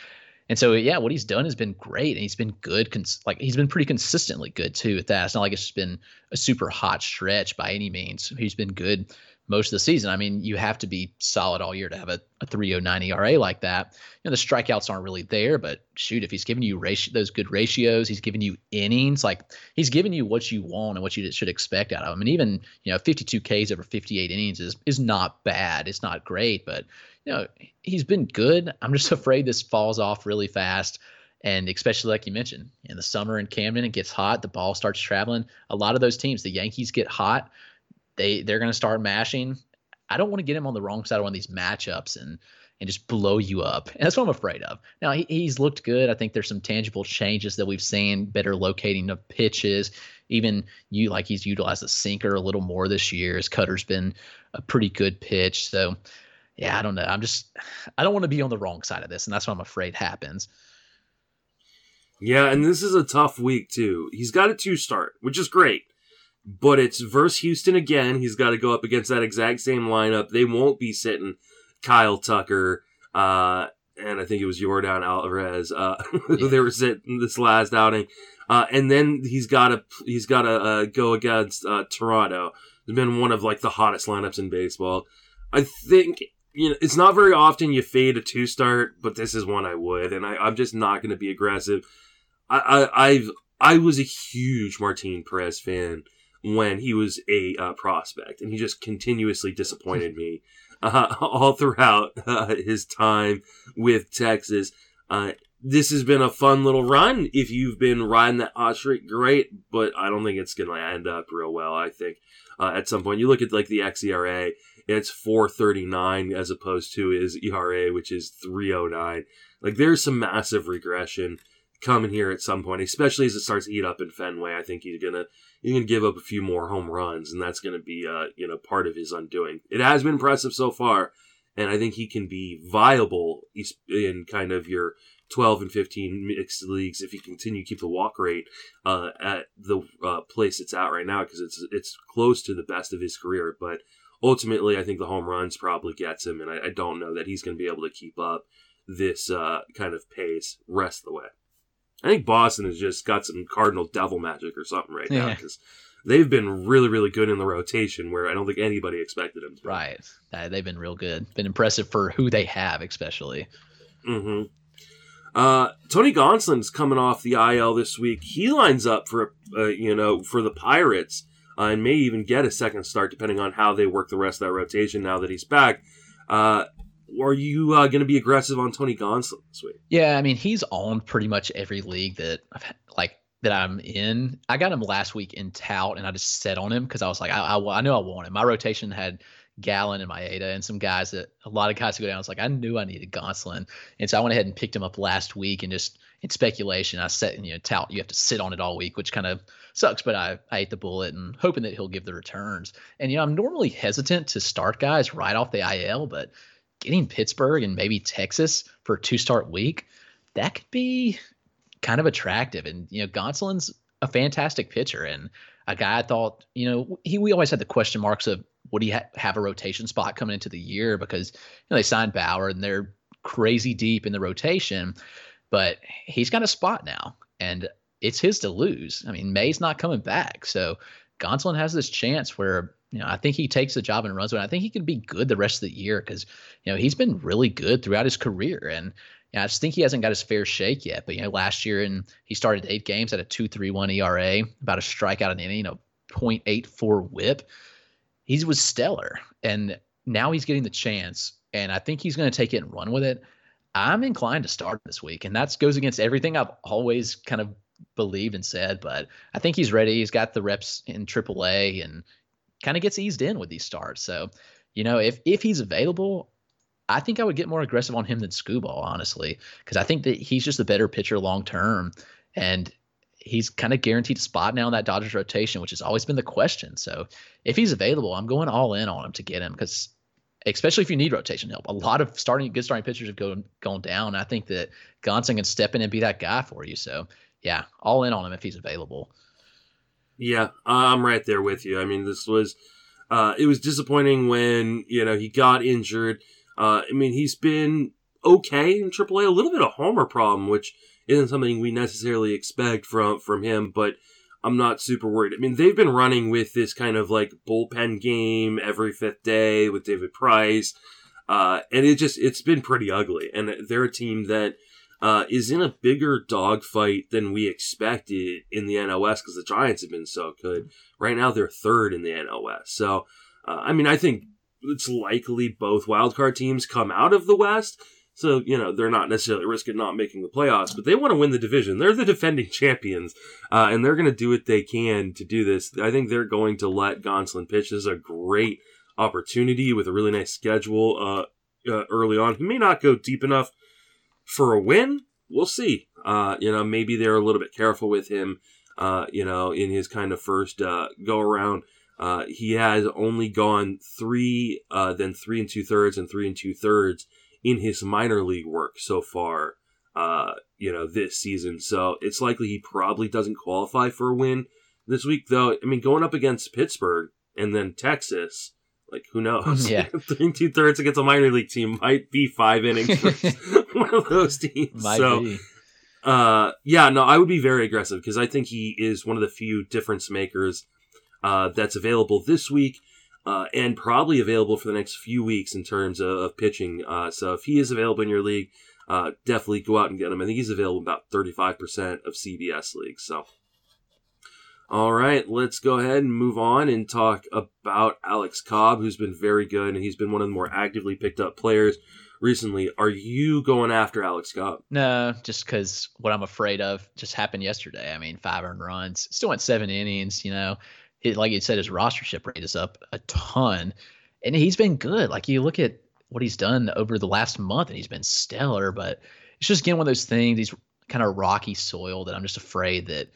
And so, yeah, what he's done has been great, and he's been good. Cons- like he's been pretty consistently good too at that. It's not like it's just been a super hot stretch by any means. He's been good most of the season. I mean, you have to be solid all year to have a, a 309 ERA like that. You know, the strikeouts aren't really there, but shoot, if he's giving you ratio, those good ratios, he's giving you innings, like he's giving you what you want and what you should expect out of him. And even, you know, 52 Ks over 58 innings is, is not bad. It's not great, but, you know, he's been good. I'm just afraid this falls off really fast. And especially like you mentioned, in the summer in Camden, it gets hot. The ball starts traveling. A lot of those teams, the Yankees get hot they they're going to start mashing. I don't want to get him on the wrong side of one of these matchups and and just blow you up. And that's what I'm afraid of. Now he, he's looked good. I think there's some tangible changes that we've seen, better locating of pitches. Even you like he's utilized the sinker a little more this year. His cutter's been a pretty good pitch. So yeah, I don't know. I'm just I don't want to be on the wrong side of this, and that's what I'm afraid happens. Yeah, and this is a tough week too. He's got a two start, which is great but it's versus Houston again. He's got to go up against that exact same lineup. They won't be sitting Kyle Tucker, uh, and I think it was Yordan Alvarez, uh, yeah. they were sitting this last outing. Uh, and then he's got to he's got to uh, go against uh, Toronto. It's been one of like the hottest lineups in baseball. I think you know, it's not very often you fade a two start, but this is one I would, and I, I'm just not going to be aggressive. I, I, I've, I was a huge Martin Perez fan when he was a uh, prospect, and he just continuously disappointed me uh, all throughout uh, his time with Texas. Uh, this has been a fun little run. If you've been riding that hot great, but I don't think it's going to end up real well. I think uh, at some point you look at like the xERA, it's 439 as opposed to his ERA, which is 309. Like there's some massive regression coming here at some point, especially as it starts to heat up in Fenway. I think he's gonna he's gonna give up a few more home runs, and that's gonna be uh you know part of his undoing. It has been impressive so far, and I think he can be viable in kind of your 12 and 15 mixed leagues if he continue to keep the walk rate uh, at the uh, place it's at right now because it's it's close to the best of his career. But ultimately, I think the home runs probably gets him, and I, I don't know that he's going to be able to keep up this uh, kind of pace rest of the way. I think Boston has just got some Cardinal devil magic or something right now because they've been really, really good in the rotation where I don't think anybody expected them to. Right. Uh, they've been real good. Been impressive for who they have, especially. Mm-hmm. Uh, Tony Gonsolin's coming off the IL this week. He lines up for uh, you know for the Pirates uh, and may even get a second start depending on how they work the rest of that rotation now that he's back. Uh, are you uh, going to be aggressive on Tony Gonsolin this week? Yeah, I mean he's on pretty much every league that I've had, like that I'm in. I got him last week in tout, and I just set on him because I was like, I, I, I knew I wanted. My rotation had Gallen and Maeda and some guys that a lot of guys to go down. I was like, I knew I needed Gonsolin. And so I went ahead and picked him up last week and just in speculation, I set, you know, tout, you have to sit on it all week, which kind of sucks, but I, I ate the bullet and hoping that he'll give the returns. And, you know, I'm normally hesitant to start guys right off the IL, but getting Pittsburgh and maybe Texas for a two start week, that could be kind of attractive. And, you know, Gonsolin's a fantastic pitcher and a guy I thought, you know, he, we always had the question marks of, would he ha- have a rotation spot coming into the year because you know they signed Bauer and they're crazy deep in the rotation, but he's got a spot now and it's his to lose. I mean, May's not coming back, so Gonsolin has this chance where you know I think he takes the job and runs with. It. I think he could be good the rest of the year because you know he's been really good throughout his career and. I just think he hasn't got his fair shake yet. But you know, last year and he started eight games at a two three one ERA, about a strikeout an inning, a 0.84 WHIP he was stellar, and now he's getting the chance, and I think he's going to take it and run with it. I'm inclined to start this week, and that goes against everything I've always kind of believed and said. But I think he's ready. He's got the reps in AAA, and kind of gets eased in with these starts. So, you know, if if he's available, I think I would get more aggressive on him than Skubal, honestly, because I think that he's just a better pitcher long term, and he's kind of guaranteed a spot now in that Dodgers rotation, which has always been the question. So if he's available, I'm going all in on him to get him because especially if you need rotation help. A lot of starting good starting pitchers have gone gone down. I think that Gonson can step in and be that guy for you. So yeah, all in on him if he's available. Yeah, I'm right there with you. I mean, this was uh, it was disappointing when you know he got injured. Uh, I mean, he's been okay in AAA, a little bit of homer problem, which isn't something we necessarily expect from from him, but I'm not super worried. I mean, they've been running with this kind of like bullpen game every fifth day with David Price, uh, and it just it's been pretty ugly. And they're a team that uh, is in a bigger dogfight than we expected in the NL West because the Giants have been so good. Right now, they're third in the NL West. So, uh, I mean, I think it's likely both wildcard teams come out of the West. So, you know, they're not necessarily risking not making the playoffs, but they want to win the division. They're the defending champions, uh, and they're going to do what they can to do this. I think they're going to let Gonsolin pitch. This is a great opportunity with a really nice schedule uh, uh, early on. He may not go deep enough for a win. We'll see. Uh, you know, maybe they're a little bit careful with him, uh, you know, in his kind of first uh, go around. he has only gone three, then three and two thirds, and three and two thirds in his minor league work so far, uh, you know, this season. So it's likely he probably doesn't qualify for a win this week, though. I mean, going up against Pittsburgh and then Texas, like who knows? Yeah, three two thirds against a minor league team might be five innings for one of those teams. Might so, be. Uh, yeah, no, I would be very aggressive because I think he is one of the few difference makers uh, that's available this week. uh, and probably available for the next few weeks in terms of, of pitching. Uh, so if he is available in your league, uh, definitely go out and get him. I think he's available in about 35% of CBS leagues. So, all right, let's go ahead and move on and talk about Alex Cobb, who's been very good, and he's been one of the more actively picked up players recently. Are you going after Alex Cobb? No, just because what I'm afraid of just happened yesterday. I mean, five earned runs, still went seven innings. You know, it, like you said, his rostership rate is up a ton, and he's been good. Like you look at what he's done over the last month, and he's been stellar. But it's just again one of those things. He's kind of rocky soil that I'm just afraid that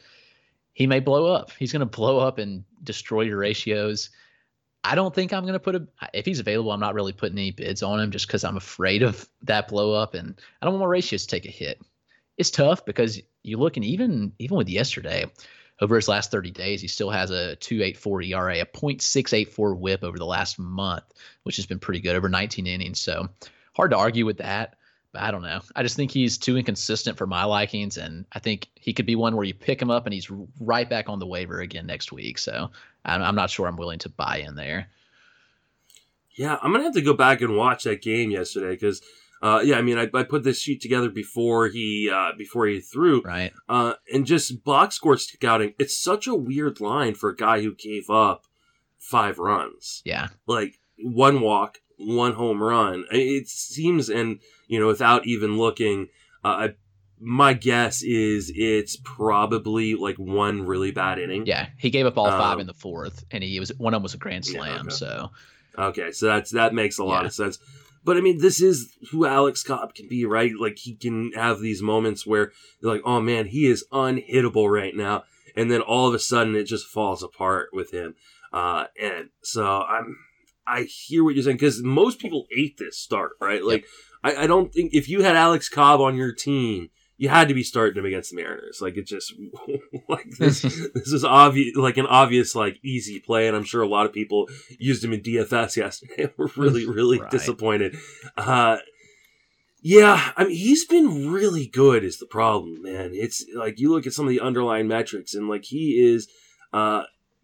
he may blow up. He's going to blow up and destroy your ratios. I don't think I'm going to put a. If he's available, I'm not really putting any bids on him just because I'm afraid of that blow up, and I don't want my ratios to take a hit. It's tough because you look and even even with yesterday, over his last 30 days, he still has a 2.84 ERA, a .684 WHIP over the last month, which has been pretty good over 19 innings. So hard to argue with that. I don't know. I just think he's too inconsistent for my likings, and I think he could be one where you pick him up and he's right back on the waiver again next week. So I'm, not sure I'm willing to buy in there. Yeah, I'm gonna have to go back and watch that game yesterday because, uh, yeah, I mean, I, I, put this sheet together before he uh, before he threw, right? Uh, and just box score scouting, it's such a weird line for a guy who gave up five runs. Yeah, like one walk, one home run. It seems, and you know, without even looking, uh, my guess is it's probably like one really bad inning. Yeah, he gave up all um, five in the fourth, and he was one of them was a grand slam. Yeah, okay. So, okay, so that's that makes a lot yeah. of sense. But I mean, this is who Alex Cobb can be, right? Like he can have these moments where you're like, oh man, he is unhittable right now, and then all of a sudden it just falls apart with him. Uh, and so I'm, I hear what you're saying because most people ate this start, right? Like, yep. I, I don't think if you had Alex Cobb on your team you had to be starting him against the Mariners. Like it just like this this is obvious like an obvious like easy play, and I'm sure a lot of people used him in DFS yesterday. We're really really right. disappointed. Uh, yeah, I mean he's been really good. Is the problem, man? It's like you look at some of the underlying metrics, and like he is uh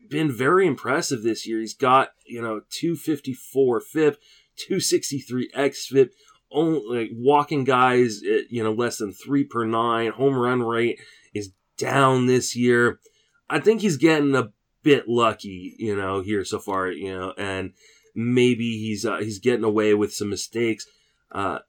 been very impressive this year. He's got you know 254 FIP, 263 xFIP only like walking guys at, you know less than three per nine. Home run rate is down this year. I think he's getting a bit lucky, you know, here so far, you know, and maybe he's uh, he's getting away with some mistakes. Uh,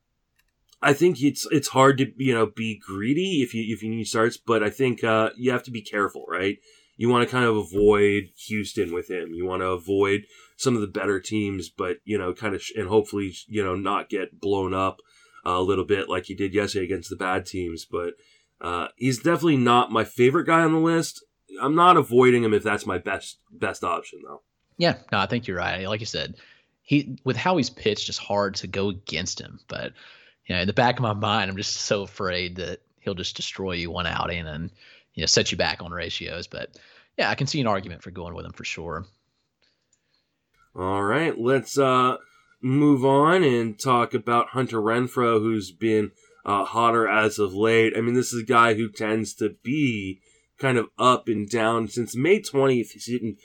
I think it's it's hard to you know be greedy if you if you need starts, but I think uh, you have to be careful, right? You want to kind of avoid Houston with him. You want to avoid some of the better teams, but you know, kind of sh- and hopefully you know not get blown up a little bit like he did yesterday against the bad teams. But uh, he's definitely not my favorite guy on the list. I'm not avoiding him if that's my best best option though. Yeah, no, I think you're right. Like you said, he with how he's pitched, it's hard to go against him. But you know, in the back of my mind, I'm just so afraid that he'll just destroy you one outing and you know set you back on ratios. But yeah, I can see an argument for going with him for sure. All right, let's uh, move on and talk about Hunter Renfroe, who's been uh, hotter as of late. I mean, this is a guy who tends to be kind of up and down. Since May 20th, he's hitting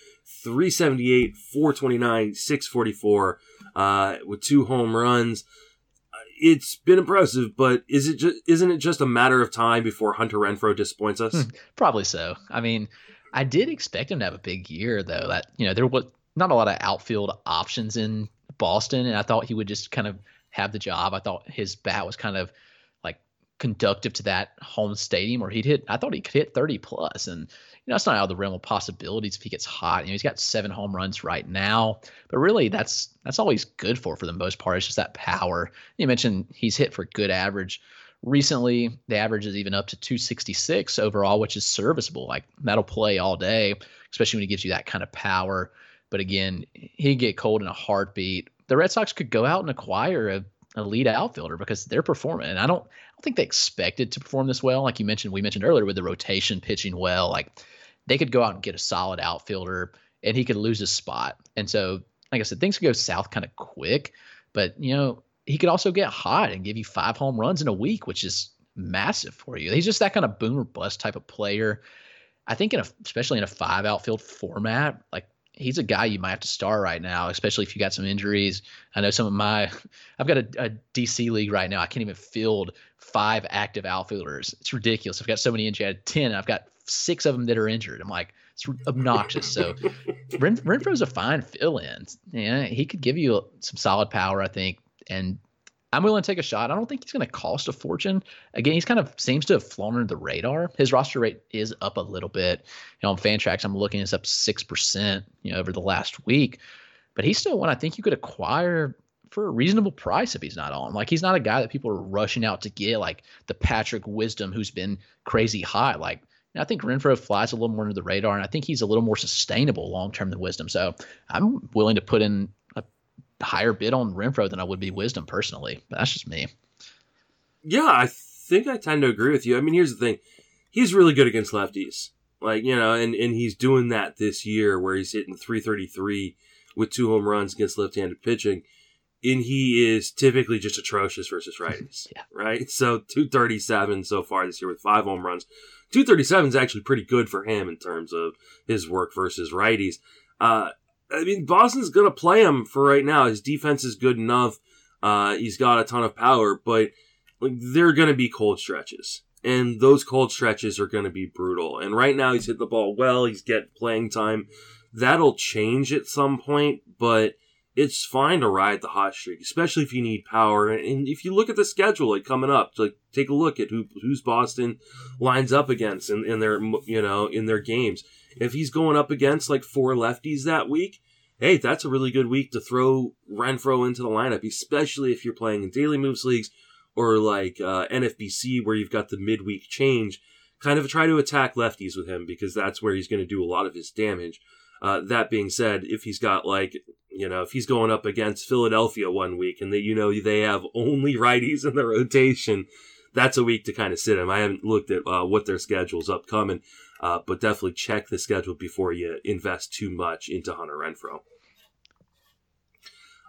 378, 429, 644 uh, with two home runs. It's been impressive, but is it just isn't it just a matter of time before Hunter Renfroe disappoints us? Hmm, probably so. I mean, I did expect him to have a big year, though. That you know there was not a lot of outfield options in Boston, and I thought he would just kind of have the job. I thought his bat was kind of like conductive to that home stadium where he'd hit. I thought he could hit 30 plus, and you know it's not out of the realm of possibilities if he gets hot. You know he's got seven home runs right now, but really that's that's all he's good for for the most part. It's just that power. You mentioned he's hit for good average. Recently, the average is even up to 266 overall, which is serviceable. Like that'll play all day, especially when he gives you that kind of power. But again, he'd get cold in a heartbeat. The Red Sox could go out and acquire a, lead outfielder because they're performing. And I don't, I don't think they expected to perform this well. Like you mentioned, we mentioned earlier with the rotation pitching well. Like they could go out and get a solid outfielder, and he could lose his spot. And so, like I said, things could go south kind of quick. But you know, he could also get hot and give you five home runs in a week, which is massive for you. He's just that kind of boom or bust type of player. I think in a, especially in a five outfield format, like he's a guy you might have to start right now, especially if you got some injuries. I know some of my, I've got a, a DC league right now. I can't even field five active outfielders. It's ridiculous. I've got so many injured. I had 10. I've got six of them that are injured. I'm like, it's obnoxious. So Ren, Renfroe's a fine fill in. Yeah, he could give you some solid power, I think. And I'm willing to take a shot. I don't think he's going to cost a fortune. Again, he's kind of seems to have flown under the radar. His roster rate is up a little bit. You know, on Fantrax, I'm looking, it's up six percent. You know, over the last week, but he's still one I think you could acquire for a reasonable price if he's not on. Like he's not a guy that people are rushing out to get, like the Patrick Wisdom who's been crazy high. Like I think Renfroe flies a little more under the radar, and I think he's a little more sustainable long term than Wisdom. So I'm willing to put in a higher bid on Renfroe than I would be Wisdom personally. But that's just me. Yeah, I think I tend to agree with you. I mean, here's the thing: he's really good against lefties, like you know, and and he's doing that this year where he's hitting 333 with two home runs against left-handed pitching. And he is typically just atrocious versus righties. yeah. Right? So 237 so far this year with five home runs. 237 is actually pretty good for him in terms of his work versus righties. Uh, I mean, Boston's going to play him for right now. His defense is good enough. Uh, he's got a ton of power, but like there are going to be cold stretches, and those cold stretches are going to be brutal. And right now, he's hit the ball well. He's get playing time. That'll change at some point, but it's fine to ride the hot streak, especially if you need power. And if you look at the schedule, like coming up, like take a look at who who's Boston lines up against in, in their you know in their games. If he's going up against like four lefties that week, hey, that's a really good week to throw Renfroe into the lineup, especially if you're playing in daily moves leagues or like uh, NFBC where you've got the midweek change. Kind of try to attack lefties with him because that's where he's going to do a lot of his damage. Uh, that being said, if he's got like, you know, if he's going up against Philadelphia one week and that, you know, they have only righties in the rotation, that's a week to kind of sit him. I haven't looked at uh, what their schedule's upcoming, uh, but definitely check the schedule before you invest too much into Hunter Renfroe.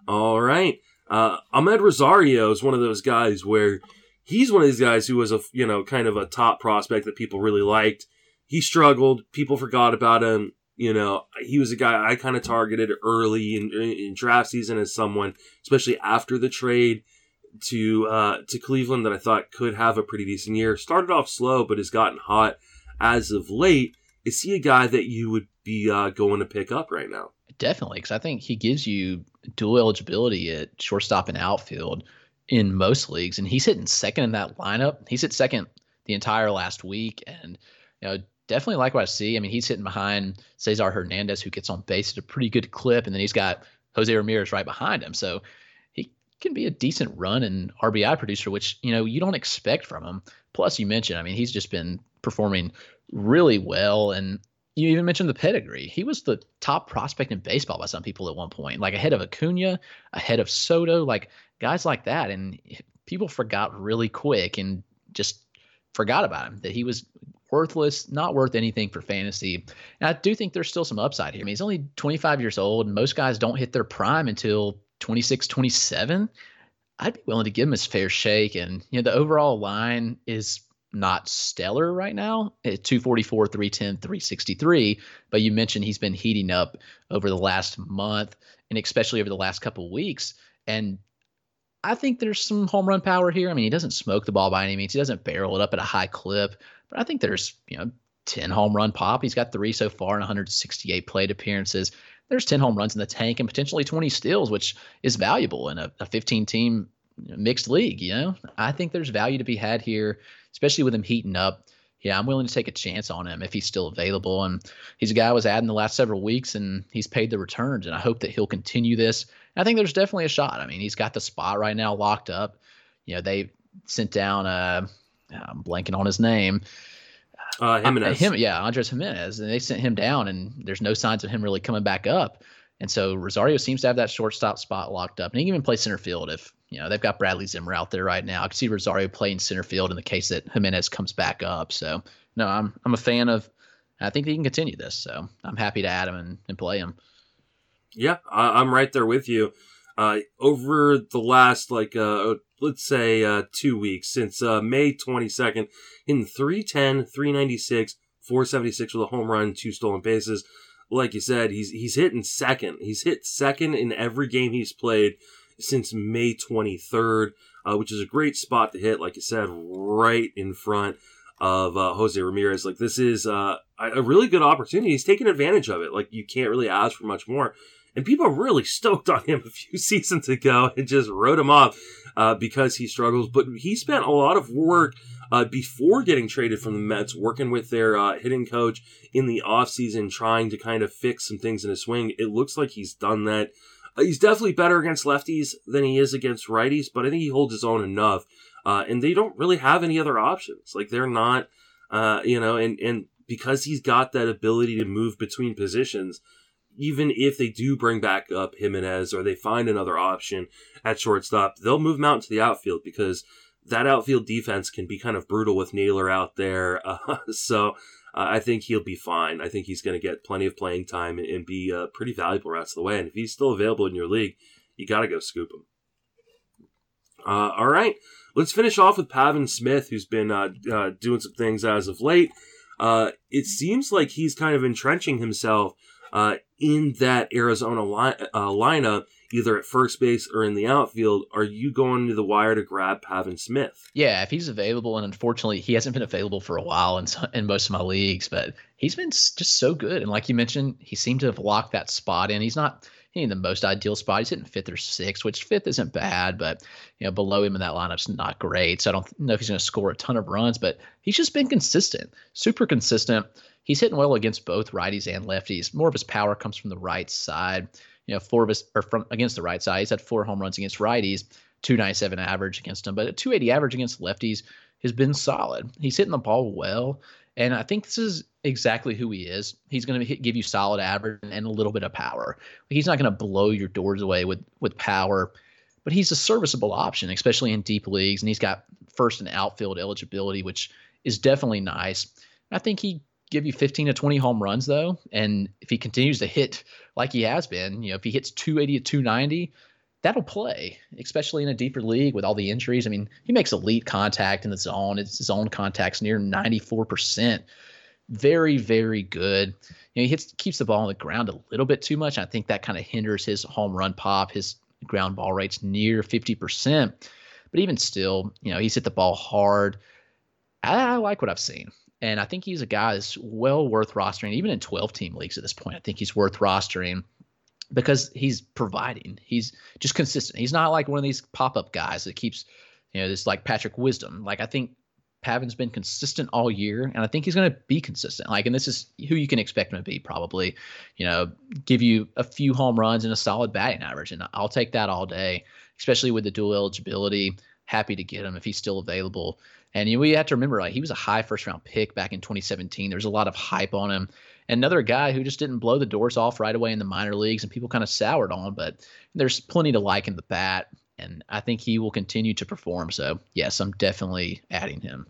All right. Uh, Amed Rosario is one of those guys where he's one of these guys who was a, you know, kind of a top prospect that people really liked. He struggled. People forgot about him. You know, he was a guy I kind of targeted early in, in draft season as someone, especially after the trade to uh, to Cleveland, that I thought could have a pretty decent year. Started off slow, but has gotten hot as of late. Is he a guy that you would be uh, going to pick up right now? Definitely, because I think he gives you dual eligibility at shortstop and outfield in most leagues, and he's hitting second in that lineup. He's hit second the entire last week, and you know definitely like what I see. I mean, he's hitting behind Cesar Hernandez, who gets on base at a pretty good clip, and then he's got Jose Ramirez right behind him. So he can be a decent run and RBI producer, which you know you don't expect from him. Plus, you mentioned, I mean, he's just been performing really well, and you even mentioned the pedigree. He was the top prospect in baseball by some people at one point, like ahead of Acuna, ahead of Soto, like guys like that, and people forgot really quick and just forgot about him that he was worthless, not worth anything for fantasy. And I do think there's still some upside here. I mean, he's only 25 years old, and most guys don't hit their prime until 26, 27. I'd be willing to give him his fair shake. And, you know, the overall line is not stellar right now at 244, 310, 363. But you mentioned he's been heating up over the last month and especially over the last couple weeks. And I think there's some home run power here. I mean, he doesn't smoke the ball by any means. He doesn't barrel it up at a high clip, but I think there's, you know, 10 home run pop. He's got three so far in 168 plate appearances. There's 10 home runs in the tank and potentially 20 steals, which is valuable in a, a 15 team mixed league. You know, I think there's value to be had here, especially with him heating up. Yeah, I'm willing to take a chance on him if he's still available. And he's a guy I was adding the last several weeks, and he's paid the returns. And I hope that he'll continue this. I think there's definitely a shot. I mean, he's got the spot right now locked up. You know, they sent down. Uh, I'm blanking on his name. Uh, Gimenez. Uh, him, yeah, Andres Gimenez. and they sent him down, and there's no signs of him really coming back up. And so Rosario seems to have that shortstop spot locked up, and he can even play center field if you know they've got Bradley Zimmer out there right now. I could see Rosario playing center field in the case that Gimenez comes back up. So no, I'm I'm a fan of. I think he can continue this, so I'm happy to add him and, and play him. Yeah, I, am right there with you. Uh, over the last like uh, let's say uh, two weeks since uh, May 22nd, in 310, 396, 476 with a home run, two stolen bases. like you said, he's he's hitting second. He's hit second in every game he's played since May 23rd, uh, which is a great spot to hit. Like you said, right in front of uh, Jose Ramirez. Like this is uh, a really good opportunity. He's taking advantage of it. Like you can't really ask for much more. And people really stoked on him a few seasons ago and just wrote him off uh, because he struggles. But he spent a lot of work uh, before getting traded from the Mets, working with their uh, hitting coach in the offseason, trying to kind of fix some things in his swing. It looks like he's done that. Uh, he's definitely better against lefties than he is against righties, but I think he holds his own enough. Uh, and they don't really have any other options. Like they're not, uh, you know, and and because he's got that ability to move between positions, even if they do bring back up Gimenez or they find another option at shortstop, they'll move him out into the outfield because that outfield defense can be kind of brutal with Naylor out there. Uh, so uh, I think he'll be fine. I think he's going to get plenty of playing time and, and be uh, pretty valuable rest of the way. And if he's still available in your league, you got to go scoop him. Uh, all right, let's finish off with Pavin Smith, who's been uh, uh, doing some things as of late. it seems like he's kind of entrenching himself in that Arizona li- uh, lineup either at first base or in the outfield, are you going to the wire to grab Pavin Smith? Yeah, if he's available, and unfortunately he hasn't been available for a while in, in most of my leagues, but he's been just so good. And like you mentioned, he seemed to have locked that spot in. He's not in the most ideal spot. He's hitting fifth or sixth, which fifth isn't bad, but you know below him in that lineup's not great. So I don't know if he's going to score a ton of runs, but he's just been consistent, super consistent. He's hitting well against both righties and lefties. More of his power comes from the right side you know, four of his or from against the right side. He's had four home runs against righties, 297 average against them, but a 280 average against lefties has been solid. He's hitting the ball well, and I think this is exactly who he is. He's going to give you solid average and a little bit of power. He's not going to blow your doors away with with power, but he's a serviceable option, especially in deep leagues, and he's got first and outfield eligibility, which is definitely nice. I think he give you 15 to 20 home runs though, and if he continues to hit like he has been, you know, if he hits 280 to 290, that'll play, especially in a deeper league with all the injuries. I mean, he makes elite contact in the zone. It's his zone contact's near 94%. Very, very good. You know, he hits keeps the ball on the ground a little bit too much. I think that kind of hinders his home run pop. His ground ball rate's near 50%. But even still, you know, he's hit the ball hard. I, I like what I've seen. And I think he's a guy that's well worth rostering, even in 12 team leagues at this point. I think he's worth rostering because he's providing. He's just consistent. He's not like one of these pop up guys that keeps, you know, this like Patrick Wisdom. Like I think Pavin's been consistent all year, and I think he's going to be consistent. Like, and this is who you can expect him to be probably, you know, give you a few home runs and a solid batting average, and I'll take that all day, especially with the dual eligibility. Happy to get him if he's still available. And you know, we have to remember, like he was a high first round pick back in 2017. There's a lot of hype on him. Another guy who just didn't blow the doors off right away in the minor leagues, and people kind of soured on. But there's plenty to like in the bat, and I think he will continue to perform. So yes, I'm definitely adding him.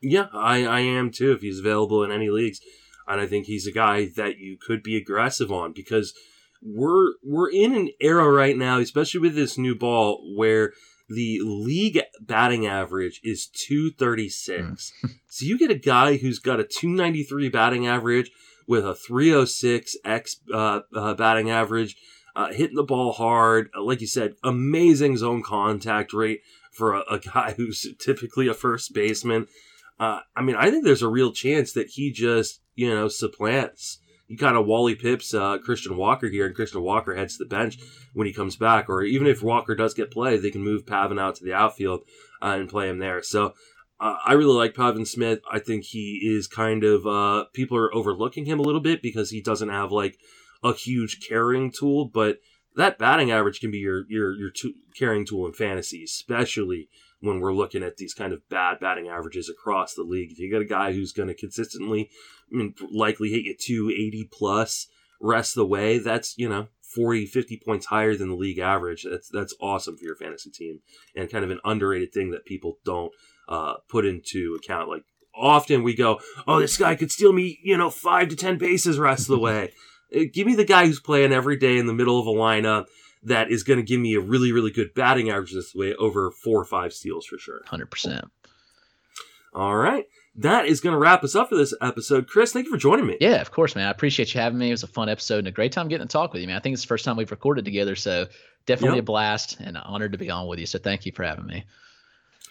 Yeah, I, I am too. If he's available in any leagues, and I think he's a guy that you could be aggressive on because we're we're in an era right now, especially with this new ball, where the league batting average is 236. Mm. so you get a guy who's got a 293 batting average with a 306 X uh, uh, batting average, uh, hitting the ball hard. Like you said, amazing zone contact rate for a, a guy who's typically a first baseman. Uh, I mean, I think there's a real chance that he just, you know, supplants you kind of Wally Pipps uh, Christian Walker here, and Christian Walker heads to the bench when he comes back. Or even if Walker does get play, they can move Pavin out to the outfield uh, and play him there. So uh, I really like Pavin Smith. I think he is kind of uh, people are overlooking him a little bit because he doesn't have like a huge carrying tool, but that batting average can be your your your carrying tool in fantasy, especially when we're looking at these kind of bad batting averages across the league. If you got a guy who's going to consistently, I mean, likely hit you 280 plus rest of the way, that's, you know, 40, 50 points higher than the league average. That's, that's awesome for your fantasy team and kind of an underrated thing that people don't uh, put into account. Like often we go, oh, this guy could steal me, you know, five to 10 bases rest of the way. Uh, give me the guy who's playing every day in the middle of a lineup that is going to give me a really, really good batting average this way over four or five steals for sure. 100%. All right. that is going to wrap us up for this episode. Chris, thank you for joining me. Yeah, of course, man. I appreciate you having me. It was a fun episode and a great time getting to talk with you, man. I think it's the first time we've recorded together, so definitely yep. a blast and honored to be on with you. So thank you for having me.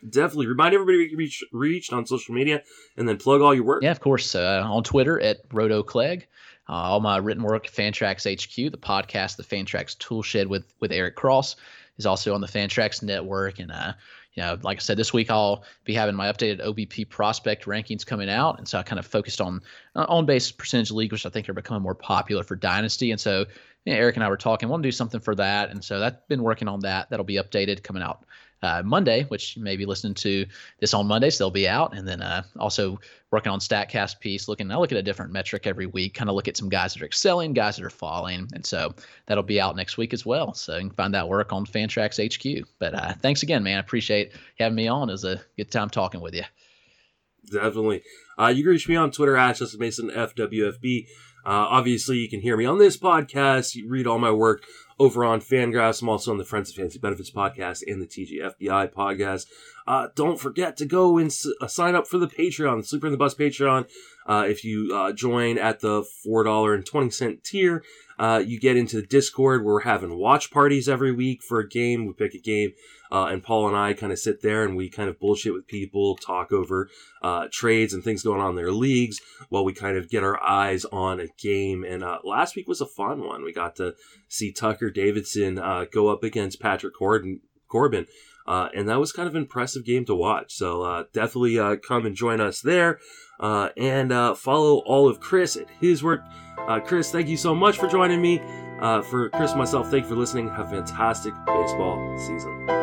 Definitely remind everybody to reach reached on social media and then plug all your work. Yeah, of course. Uh, on Twitter at Roto Clegg. Uh, all my written work, Fantrax HQ, the podcast, the Fantrax Toolshed with with Eric Cross, is also on the Fantrax Network. And uh, you know, like I said, this week I'll be having my updated OBP prospect rankings coming out, and so I kind of focused on uh, on base percentage league, which I think are becoming more popular for dynasty. And so you know, Eric and I were talking, want to do something for that, and so that's been working on that. That'll be updated coming out uh, Monday, which you may be listening to this on Monday, so they'll be out. And then uh, also working on Statcast piece, looking. I look at a different metric every week, kind of look at some guys that are excelling, guys that are falling, and so that'll be out next week as well. So you can find that work on Fantrax HQ. But uh, thanks again, man. I appreciate having me on. It was a good time talking with you. Definitely. Uh, you can reach me on Twitter at Justin Mason FWFB. Uh, obviously, you can hear me on this podcast. You read all my work over on Fangraphs. I'm also on the Friends of Fantasy Benefits podcast and the TGFBI podcast. Uh, don't forget to go and s- uh, sign up for the Patreon, the Sleeper and the Bust Patreon. Uh, if you uh, join at the $4.20 tier, uh, you get into the Discord we're having watch parties every week for a game. We pick a game, uh, and Paul and I kind of sit there and we kind of bullshit with people, talk over uh, trades and things going on in their leagues while we kind of get our eyes on a game. And uh, last week was a fun one. We got to see Tucker Davidson uh, go up against Patrick Corbin. Corbin. Uh, and that was kind of an impressive game to watch. So definitely come and join us there, uh, and uh, follow all of Chris at his work. Uh, Chris, thank you so much for joining me. for Chris myself, thank you for listening. Have a fantastic baseball season.